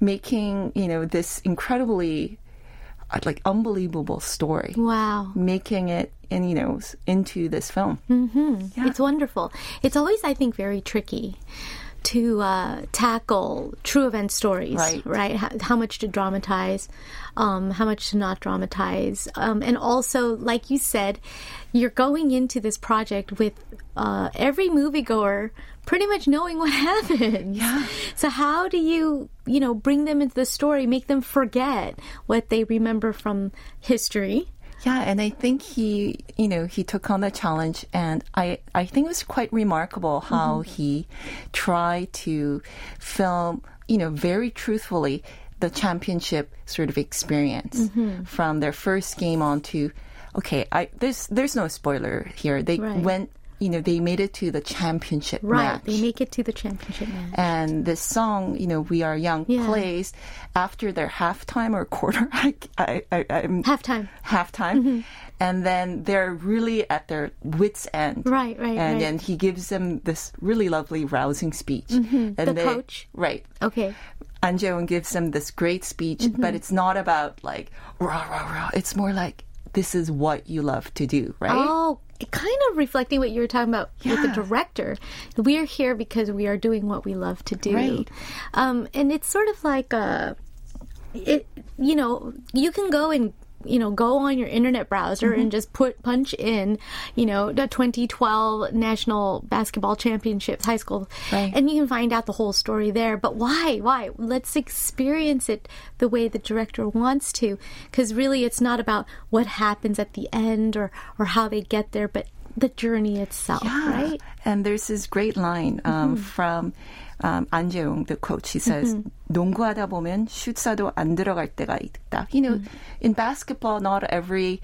making, you know, this incredibly, uh, like, unbelievable story, Wow. making it, and you know, into this film. It's wonderful. It's always, I think, very tricky to uh, tackle true event stories, Right. Right? How, how much to dramatize, um, how much to not dramatize, um, and also, like you said, you're going into this project with uh, every moviegoer pretty much knowing what <laughs> happened. Yeah. So how do you, you know, bring them into the story, make them forget what they remember from history? Yeah, and I think he, you know, he took on the challenge, and I, I think it was quite remarkable how mm-hmm. he tried to film, you know, very truthfully the championship sort of experience mm-hmm. from their first game on to, okay, I there's there's no spoiler here. They Right. went, you know, they made it to the championship Right. match. They make it to the championship match. and this song, you know, "We Are Young" Yeah. plays after their halftime or quarter. <laughs> I, I, I, I'm Halftime. halftime, and then they're really at their wits' end. Right, right, And right. then he gives them this really lovely, rousing speech. And The they- coach? right? Okay. An Jeong gives them this great speech, Mm-hmm. but it's not about like rah rah rah. It's more like this is what you love to do, right? Oh, kind of reflecting what you were talking about with the director. We're here because we are doing what we love to do. Right. Um, and it's sort of like a, it, you know, you can go and you know go on your internet browser Mm-hmm. and just put punch in you know the 2012 national basketball championships high school Right. and you can find out the whole story there but why why let's experience it the way the director wants to because really it's not about what happens at the end or or how they get there but the journey itself Yeah. right And there's this great line um, from um, An Jeong, the coach. He says, 농구하다 보면 슛사도 안 들어갈 때가 있다. You know, in basketball, not every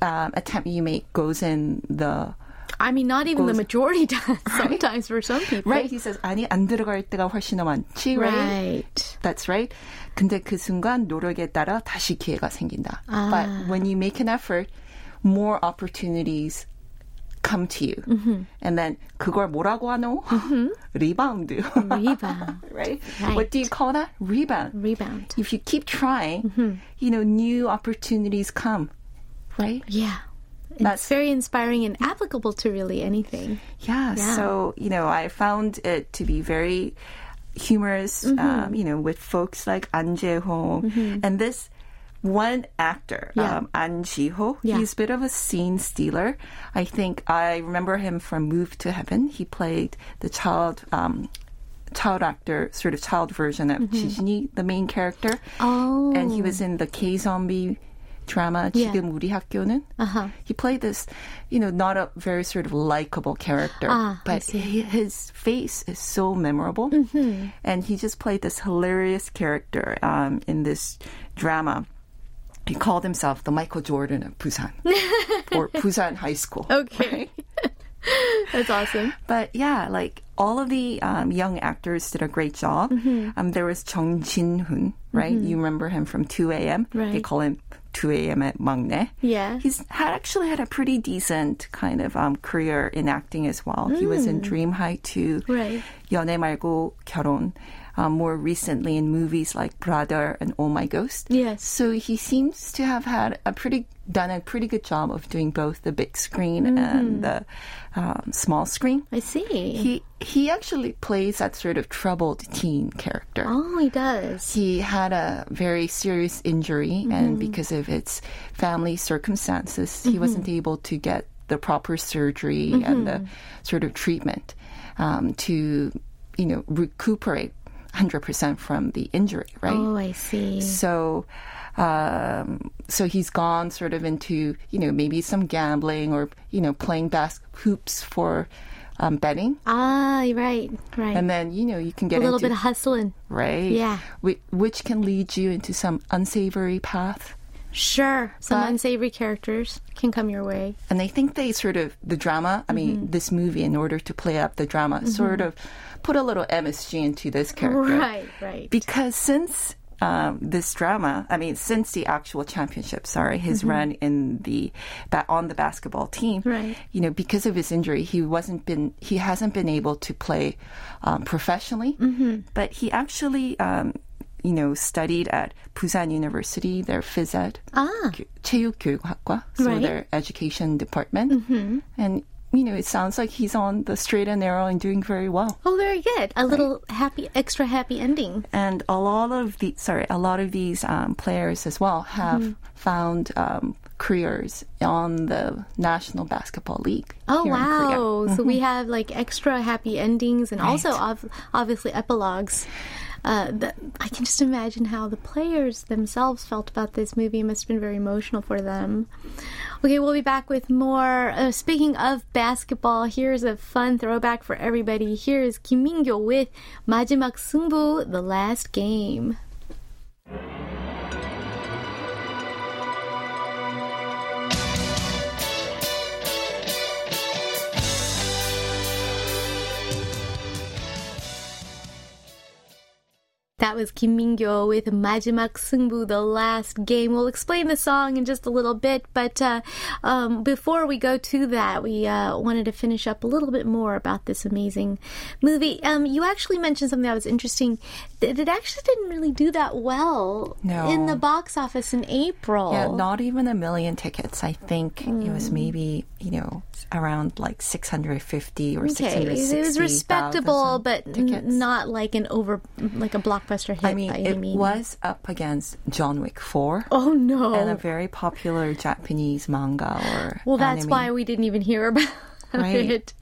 um, attempt you make goes in the i mean not even the Goes- majority <laughs> does sometimes for some people right. He says, 아니 안 들어갈 때가 훨씬 더 많지. Right. right That's right. 근데 그 순간 노력에 따라 다시 기회가 생긴다. Ah. But when you make an effort, more opportunities come to you. Mm-hmm. And then 그걸 뭐라고 하노? <laughs> 리바운드. rebound <laughs> right? Right. What do you call that? Rebound. rebound If you keep trying, Mm-hmm. you know, new opportunities come. Right? Yeah. That's- it's very inspiring and applicable to really anything. Yeah, Yeah. So, you know, I found it to be very humorous, Mm-hmm. um, you know, with folks like An Jae-ho. And this one actor, Yeah. um, An Ji-ho, Yeah. he's a bit of a scene stealer. I think I remember him from Move to Heaven. He played the child, um, child actor, sort of child version of Chijini, the main character. Mm-hmm. Oh. And he was in the K-Zombie drama Yeah. 지금 우리 학교는 Uh-huh. he played this, you know, not a very sort of likable character, Ah, I but see. he, his face is so memorable, Mm-hmm. and he just played this hilarious character um, in this drama. he called himself the Michael Jordan of Busan <laughs> or Busan High School. Okay. Right? <laughs> That's awesome. But yeah, like all of the um, young actors did a great job. Mm-hmm. Um, there was Jung Jin-woon, right? Mm-hmm. You remember him from 2 a.m. Right. They call him 2 a.m. at maknae. Yeah. He's had actually had a pretty decent kind of um, career in acting as well. Mm. He was in mm. Dream High 2, right. 연애 결혼, um, more recently in movies like Brother and Oh My Ghost. Yes. So he seems to have had a pretty done a pretty good job of doing both the big screen Mm-hmm. and the um, small screen. I see. He he actually plays that sort of troubled teen character. oh, he does. He had a very serious injury, and because of its family circumstances, he wasn't able to get the proper surgery and the sort of treatment um, to, you know, recuperate 100% from the injury, right? Oh, I see. So, um, so he's gone sort of into you know maybe some gambling or you know playing bas- hoops for um, betting, Ah, right, right. and then you know you can get a little into bit of hustling. right, Yeah. which, which can lead you into some unsavory path. Sure. Some But- unsavory characters can come your way. And I think they sort of the drama. I mean, this movie, in order to play up the drama, sort of put a little MSG into this character, Right, right. because since um, this drama, I mean, since the actual championship, sorry, his run in the ba- on the basketball team, Right. You know, because of his injury, he wasn't been he hasn't been able to play um, professionally, but he actually. Um, you know, studied at Busan University, their phys ed, Ah. 교- 체육교육학과, so Right. their education department, and you know, it sounds like he's on the straight and narrow and doing very well. Oh, very good. A little happy, extra happy ending. and a lot of the sorry a lot of these um, players as well have Mm-hmm. found um, careers on the national basketball league Oh, here in Korea. wow. So we have like extra happy endings and also ov- obviously epilogues uh, I can just imagine how the players themselves felt about this movie. It must have been very emotional for them. Okay, we'll be back with more. Uh, speaking of basketball, here's a fun throwback for everybody. Here is Kim Min-kyo with Majimak Sungbu, the last game. that was Kim with Majimak Sungbu, The Last Game. We'll explain the song in just a little bit, but uh, um, before we go to that, we uh, wanted to finish up a little bit more about this amazing movie. Um, you actually mentioned something that was interesting. That it actually didn't really do that well no. in the box office in April. Yeah, not even a million tickets. I think mm. it was mm. maybe, you know, around like 650 or okay. 660. It was respectable, but n- not like an over, like a blockbuster hit I mean, it any means. was up against John Wick Four. Oh no! And a very popular Japanese manga or Well, that's anime. why we didn't even hear about Right. it.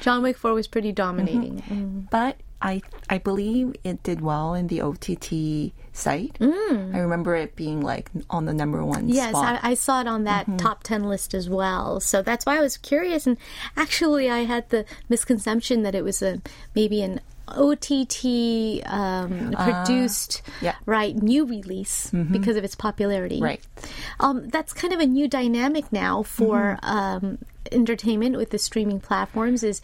John Wick 4 was pretty dominating. Mm. But I I believe it did well in the OTT site. I remember it being like on the number one Mm. Yes. I, I saw it on that Mm-hmm. top 10 list as well. So that's why I was curious. And actually, I had the misconception that it was a maybe an OTT um, produced, Ah, yeah. Mm-hmm. right, new release because of its popularity. Right. Um, that's kind of a new dynamic now for Mm-hmm. um, entertainment with the streaming platforms is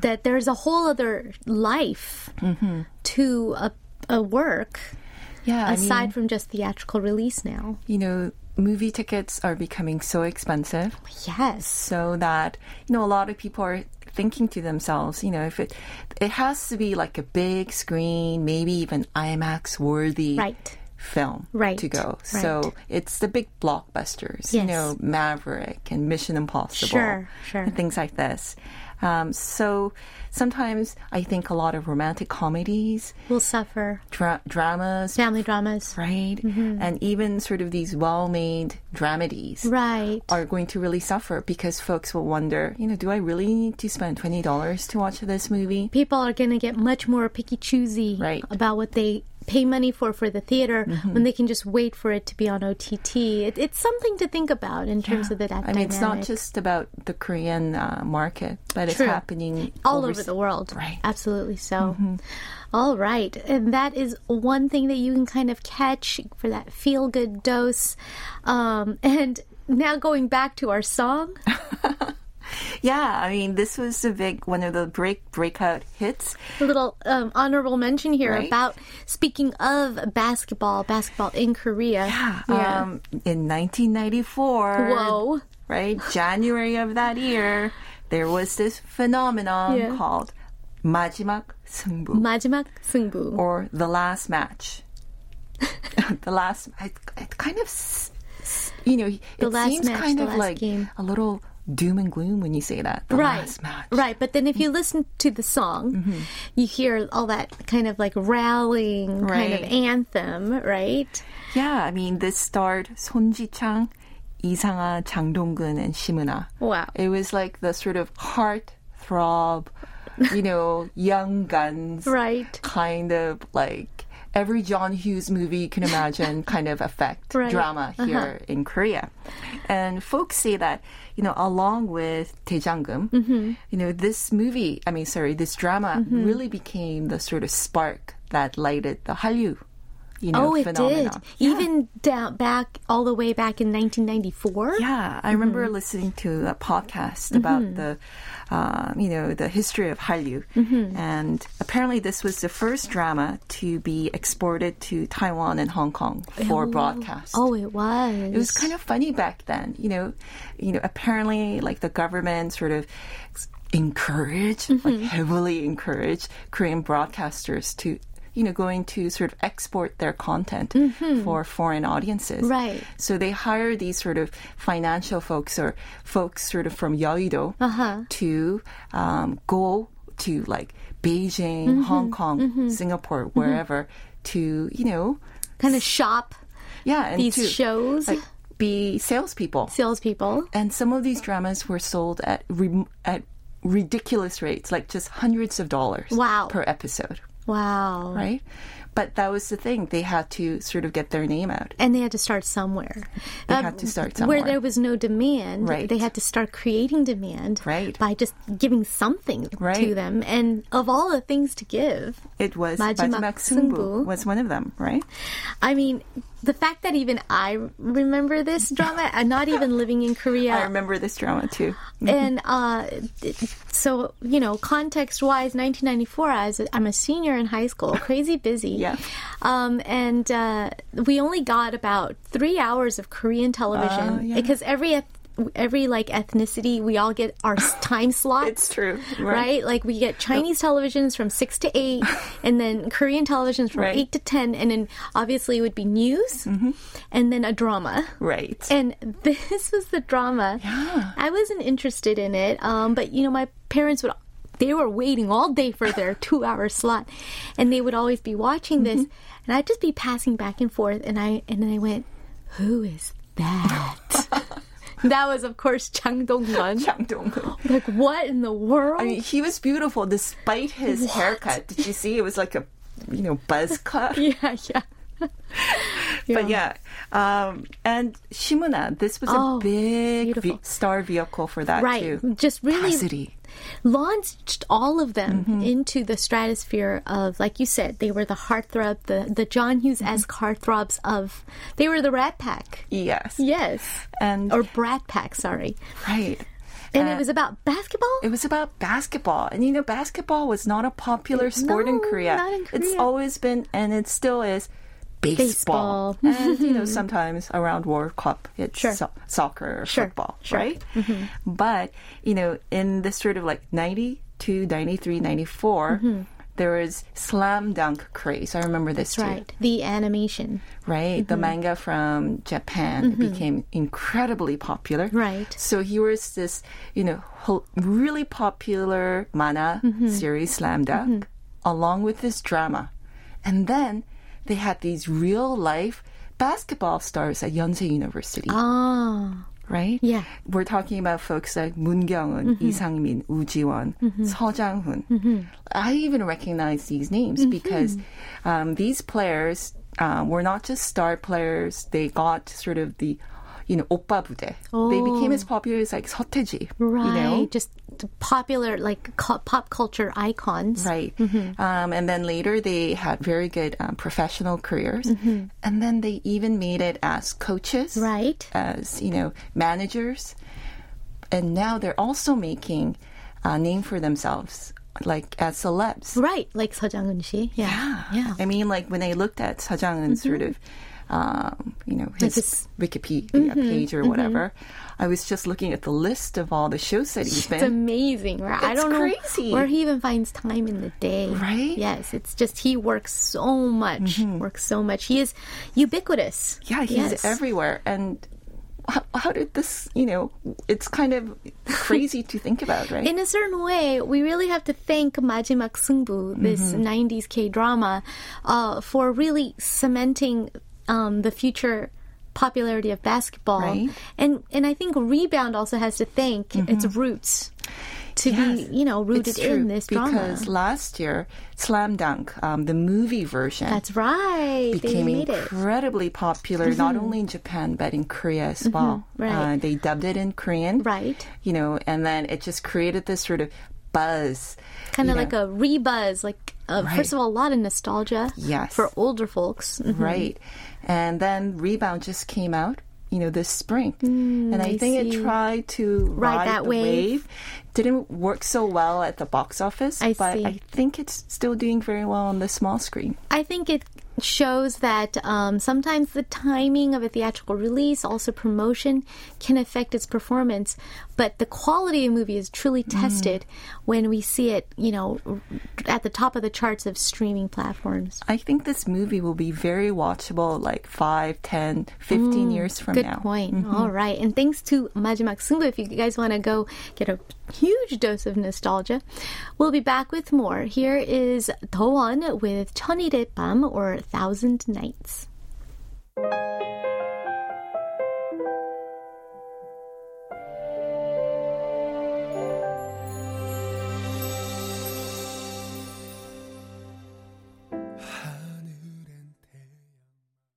that there's a whole other life Mm-hmm. to a, a work yeah, I aside mean, from just theatrical release now. you know, movie tickets are becoming so expensive, Yes. so that you know a lot of people are thinking to themselves, you know, if it it has to be like a big screen, maybe even IMAX worthy Right. film Right, to go. right. So it's the big blockbusters, you know, Maverick and Mission Impossible, Sure, sure. and things like this. Um, so sometimes I think a lot of romantic comedies, Will suffer. dra- dramas, Family dramas. right, and even sort of these well-made dramedies Right. are going to really suffer because folks will wonder, you know, do I really need to spend twenty dollars to watch this movie? People are going to get much more picky choosy Right. about what they pay money for for the theater Mm-hmm. when they can just wait for it to be on OTT. It, it's something to think about in terms of the that I mean, it's not just about the Korean uh, market, but it's happening all over overseas. the world. Right. Absolutely so. All right. And that is one thing that you can kind of catch for that feel good dose. Um, and now going back to our song. <laughs> <laughs> Yeah, I mean, this was a big one of the break breakout hits. A little um, honorable mention here Right. about speaking of basketball, basketball in Korea. Yeah. Um, in 1994. Whoa. Right, January of that year, there was this phenomenon Yeah. called 마지막 승부 마지막 승부. or the last match. <laughs> the last, it, it kind of, s- s- you know, it The last seems match, kind the of last like game. a little doom and gloom when you say that. right. Right. But then if you mm-hmm. listen to the song, mm-hmm. you hear all that kind of like rallying right. kind of anthem, right? Yeah. I mean, this starred Son Ji Chang, Lee Sang-ah, Chang Dong-gun, and Shim Eun-ha. Wow. It was like the sort of heart throb, you know, <laughs> young guns right. kind of like every John Hughes movie you can imagine <laughs> kind of effect Right. drama here in Korea. And folks say that, you know, along with Daejangum, Mm-hmm. you know, this movie, I mean, sorry, this drama really became the sort of spark that lighted the Hallyu. You know, oh, it phenomenon. did. Even down back all the way back in 1994. Yeah, I remember mm-hmm. listening to a podcast mm-hmm. about the, uh, you know, the history of Hallyu, mm-hmm. and apparently this was the first drama to be exported to Taiwan and Hong Kong for oh, broadcast. Oh, it was. It was kind of funny back then, you know. You know, apparently, like the government sort of encouraged, like heavily encouraged Korean broadcasters to, you know, going to sort of export their content mm-hmm. for foreign audiences. Right. So they hire these sort of financial folks or folks sort of from Yeouido uh-huh. to um, go to like Beijing, mm-hmm. Hong Kong, mm-hmm. Singapore, wherever to, you know, kind of shop yeah, and these to shows, like be salespeople. salespeople. And some of these dramas were sold at re- at ridiculous rates, like just hundreds of dollars Wow. per episode, Wow. Right? But that was the thing. They had to sort of get their name out. And they had to start somewhere. They uh, had to um, start somewhere. Where there was no demand, right. they had to start creating demand right. by just giving something right. to them. And of all the things to give, it was Majimak Sungbu was one of them, right? I mean, the fact that even I remember this <laughs> drama, I'm not even living in Korea. I remember this drama too. <laughs> and uh, so you know, context-wise, 1994, I was, I'm a senior in high school, <laughs> crazy busy. Yeah. Um, and uh, we only got about three hours of Korean television Oh, yeah. because every every like ethnicity, we all get our <laughs> time slots. It's true, Right. right? Like we get Chinese televisions from six to eight, <laughs> and then Korean televisions from Right. Mm-hmm. eight to ten, and then obviously it would be news, and then a drama. Right. And <laughs> this was the drama. Yeah. I wasn't interested in it, um, but you know, my parents would. They were waiting all day for their two-hour slot, and they would always be watching this, Mm-hmm. and I'd just be passing back and forth, and I and then I went, "Who is that?" That was, of course, Chang Dong-gun. <laughs> Chang Dong-hoon. Like, what in the world? I mean, he was beautiful despite his haircut. Did you see? It was like a, you know, buzz cut. <laughs> yeah, yeah. But yeah, um, and Shim Eun-ha, this was Oh, a big ve- star vehicle for that Right. too. Just really Cassidy. launched all of them Mm-hmm. into the stratosphere of, like you said, they were the heartthrob, the, the John Hughes esque Mm-hmm. heartthrobs of, they were the Rat Pack. Yes. Yes. And Or Brat Pack, sorry. right. And Uh, it was about basketball? It was about basketball. And you know, basketball was not a popular sport in Korea. not in It's always been, and it still is, baseball. Baseball. and, you know, mm-hmm. sometimes around World Cup, it's Sure. so- soccer or Sure, football, sure. right? Mm-hmm. But, you know, in this sort of like 92, 93, 94, mm-hmm. there was slam dunk craze. I remember this That's too. right. The animation. right? The manga from Japan became incredibly popular. Right. So here was this, you know, really popular manga series, Slam Dunk, along with this drama. And then they had these real life basketball stars at Yonsei University. Ah. Right? Yeah. We're talking about folks like Moon Kyung-eun, mm-hmm. Lee Sang-min, Woo Ji-won, mm-hmm. Seo Jang-hun. Mm-hmm. I even recognize these names mm-hmm. because um, these players uh, were not just star players. They got sort of the you know, oppa budae. Oh. They became as oh. popular as like Seo Taiji. Right. You know? Just popular, like co- pop culture icons. Right. Mm-hmm. Um, and then later they had very good um, professional careers. Mm-hmm. And then they even made it as coaches. Right. As, you know, managers. And now they're also making a name for themselves like as celebs. Right, like Seo Jang-hun Yeah. yeah. I mean, like when I looked at Seo Jang-hun mm-hmm. sort of um, you know, his like Wikipedia mm-hmm, page or mm-hmm. whatever. Mm-hmm. I was just looking at the list of all the shows that he's been. It's amazing, right? It's I don't crazy. know where he even finds time in the day. Right? Yes, it's just he works so much, mm-hmm. works so much. He is ubiquitous. Yeah, he's yes. everywhere, and how, how, did this you know it's kind of crazy to think about right <laughs> in a certain way we really have to thank Majimak Sungbu, this mm-hmm. 90s k drama uh, for really cementing um, the future popularity of basketball. Right. And and I think Rebound also has to thank its roots to Mm-hmm. Yes, be, you know, rooted in this drama. because last year, Slam Dunk, um, the movie version, That's right. became made it. incredibly popular, not only in Japan but in Korea as well. right. Uh, they dubbed it in Korean, Right. You know, and then it just created this sort of buzz, Kind of know. like a rebuzz. Like, uh, Right. first of all, a lot of nostalgia Yes. for older folks. Mhm. Right. And then Rebound just came out, you know, this spring. and I, Mm, I think it tried to Ride ride, that the wave. Didn't work so well at the box office, I but see. I think it's still doing very well on the small screen. I think it shows that um, sometimes the timing of a theatrical release, also promotion, can affect its performance. But the quality of a movie is truly mm. tested mm. when we see it, you know, at the top of the charts of streaming platforms. I think this movie will be very watchable like 5, 10, 15 mm, years from good now. Good point. Mm-hmm. All right. And thanks to Majimak Sungbu. If you guys want to go get a huge dose of nostalgia, we'll be back with more. Here is 더원 with 천일의 밤 or Thousand Nights.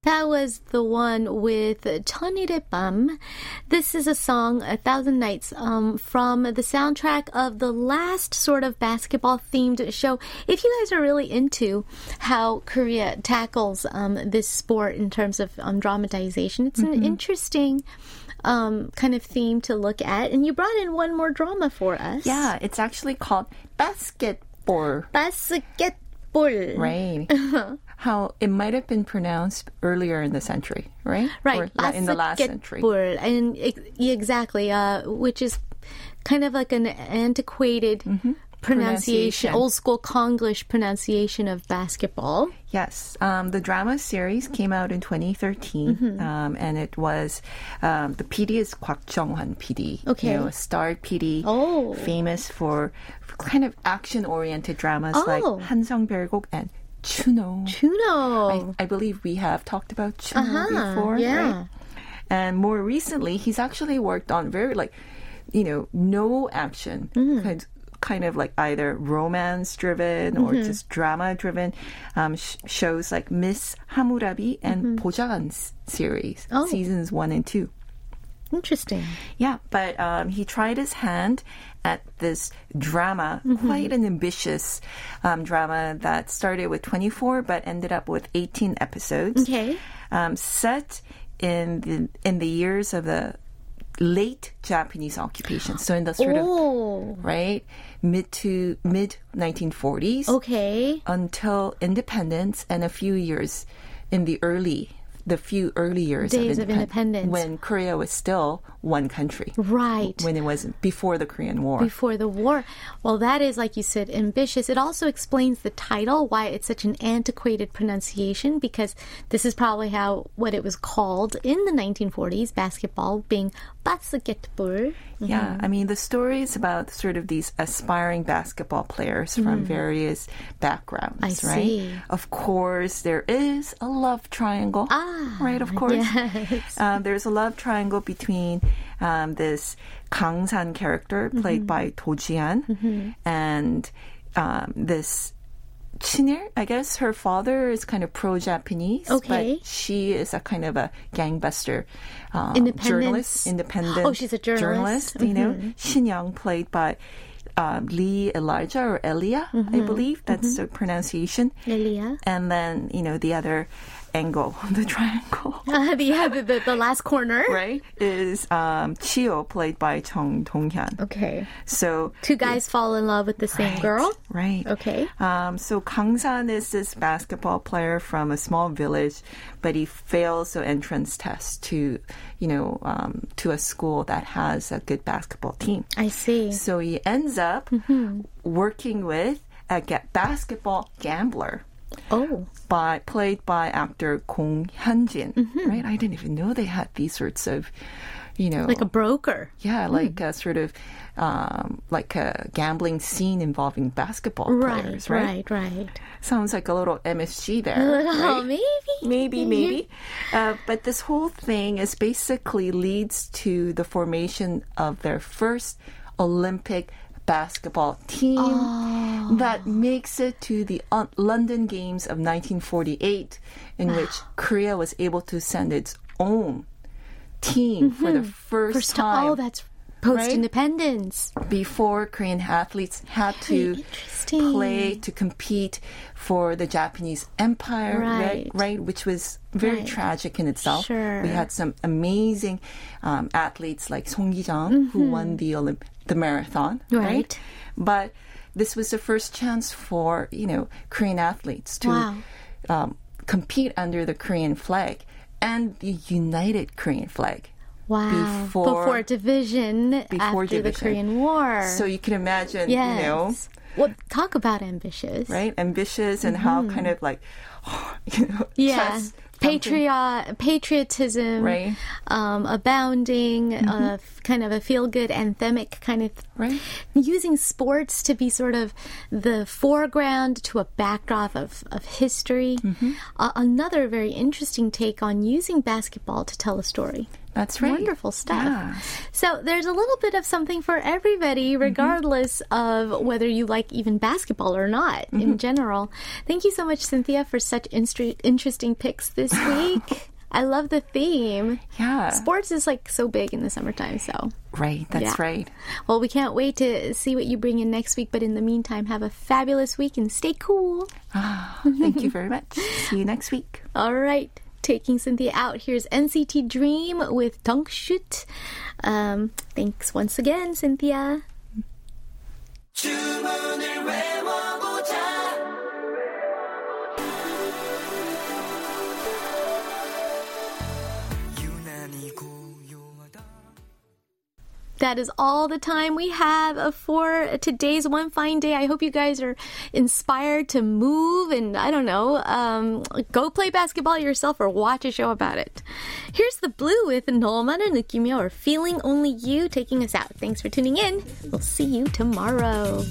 That was the one with Chonirepam. This is a song, A Thousand Nights, um, from the soundtrack of the last sort of basketball themed show. If you guys are really into how Korea tackles um, this sport in terms of um, dramatization, it's mm-hmm. an interesting um, kind of theme to look at. And you brought in one more drama for us. Yeah, it's actually called Basketball. Basketball. Right. <laughs> How it might have been pronounced earlier in the century, right? Right, Or in the last century. and exactly, uh, which is kind of like an antiquated pronunciation, Pronunciation. old school Konglish pronunciation of basketball. Yes, um, the drama series came out in 2013, Mm-hmm. um, and it was um, the PD is Kwak Jong-hwan PD. Okay. you know, a star PD, Oh. famous for, for kind of action-oriented dramas like Oh. Hansong Bergok and chuno. Chuno. I, I, believe we have talked about chuno uh-huh. before, yeah. right? And more recently, he's actually worked on very like, you know, no action mm. kind, kind of like either romance driven or mm-hmm. just drama driven um, sh- shows like Miss Hammurabi and mm-hmm. Series, oh. seasons one and two. Interesting. Yeah, but um, he tried his hand at this drama, Mm-hmm. quite an ambitious um, drama that started with 24 but ended up with 18 episodes. Okay. Um, set in the in the years of the late Japanese occupation, so in the sort of Oh, right mid to mid 1940s okay. until independence and a few years in the early the few early years Days of independ- independence. when Korea was still one country Right. when it was before the Korean War. before the war. Well, that is, like you said, ambitious. It also explains the title, why it's such an antiquated pronunciation, because this is probably how what it was called in the 1940s, basketball being basketball. Yeah, I mean the story is about sort of these aspiring basketball players from various backgrounds, Mm-hmm. I right? see. Of course, there is a love triangle. Ah, Ah, right? Of course. <laughs> Yes. Um, there's a love triangle between um, this Kang San character played by Do Ji-han and um, this Chinir. I guess her father is kind of pro-Japanese, Okay. but she is a kind of a gangbuster um, journalist, independent. Oh, she's a journalist. Mm-hmm. You know, Shin Young played by. Um, Lee Elijah or Elia, Mm-hmm. I believe that's the pronunciation. Elia. And then, you know, the other angle, <laughs> the triangle <laughs> Uh, the, yeah, the, the, the last corner. right, is um, Chio, played by Chung Dong-hyun. Okay. So, Two guys fall in love with the same right, girl. Right. Okay. Um, so Kangsan is this basketball player from a small village, but he fails the entrance test to, you know, um, to a school that has a good basketball team. I see. So he ends up Mm-hmm. working with a basketball gambler. Oh. by played by actor Kong Hyunjin, Mm-hmm. right? I didn't even know they had these sorts of, you know, Like a broker. yeah, like a sort of um, like a gambling scene involving basketball Right, players, right? right, right. Sounds like a little MSG there. <laughs> Oh, right? maybe. Maybe, <laughs> maybe. Uh, but this whole thing is basically leads to the formation of their first Olympic basketball team Oh. that makes it to the uh, London Games of 1948, in which Korea was able to send its own team for the <gasps> first, First time Oh, that's post independence. before Korean athletes had to play to compete for the Japanese Empire, right? Right. Right, which was very Right. tragic in itself. Sure. We had some amazing um, athletes like Sohn Kee-chung who won the Olymp- the marathon, Mm-hmm. Right. But this was the first chance for you know Korean athletes to Wow. um, compete under the Korean flag and the united Korean flag. Wow. Before- division Before after the. Korean War. So you can imagine, yes. you know, Well, talk about ambitious. right? Ambitious and how kind of like, <sighs> you know, Mm-hmm. Yeah. Patriot, patriotism, Right. um, abounding, uh, f- kind of a feel-good anthemic kind of, Right. using sports to be sort of the foreground to a backdrop of, of history. Mm-hmm. Uh, another very interesting take on using basketball to tell a story. That's right. Wonderful stuff. Yeah. So there's a little bit of something for everybody, Mm-hmm. regardless of whether you like even basketball or not Mm-hmm. in general. Thank you so much, Cynthia, for such instru- interesting picks this <laughs> week. I love the theme. Yeah. Sports is like so big in the summertime, so. Right. That's Yeah. right. Well, we can't wait to see what you bring in next week, but in the meantime, have a fabulous week and stay cool. Thank you very much. See you next week. <laughs> All right. Taking Cynthia out, here's NCT Dream with Dunk Shoot. Um, thanks once again, Cynthia. That is all the time we have for today's One Fine Day. I hope you guys are inspired to move and, I don't know, um, go play basketball yourself or watch a show about it. Here's the blue with 너만을 느끼며 or Feeling Only You taking us out. Thanks for tuning in. We'll see you tomorrow.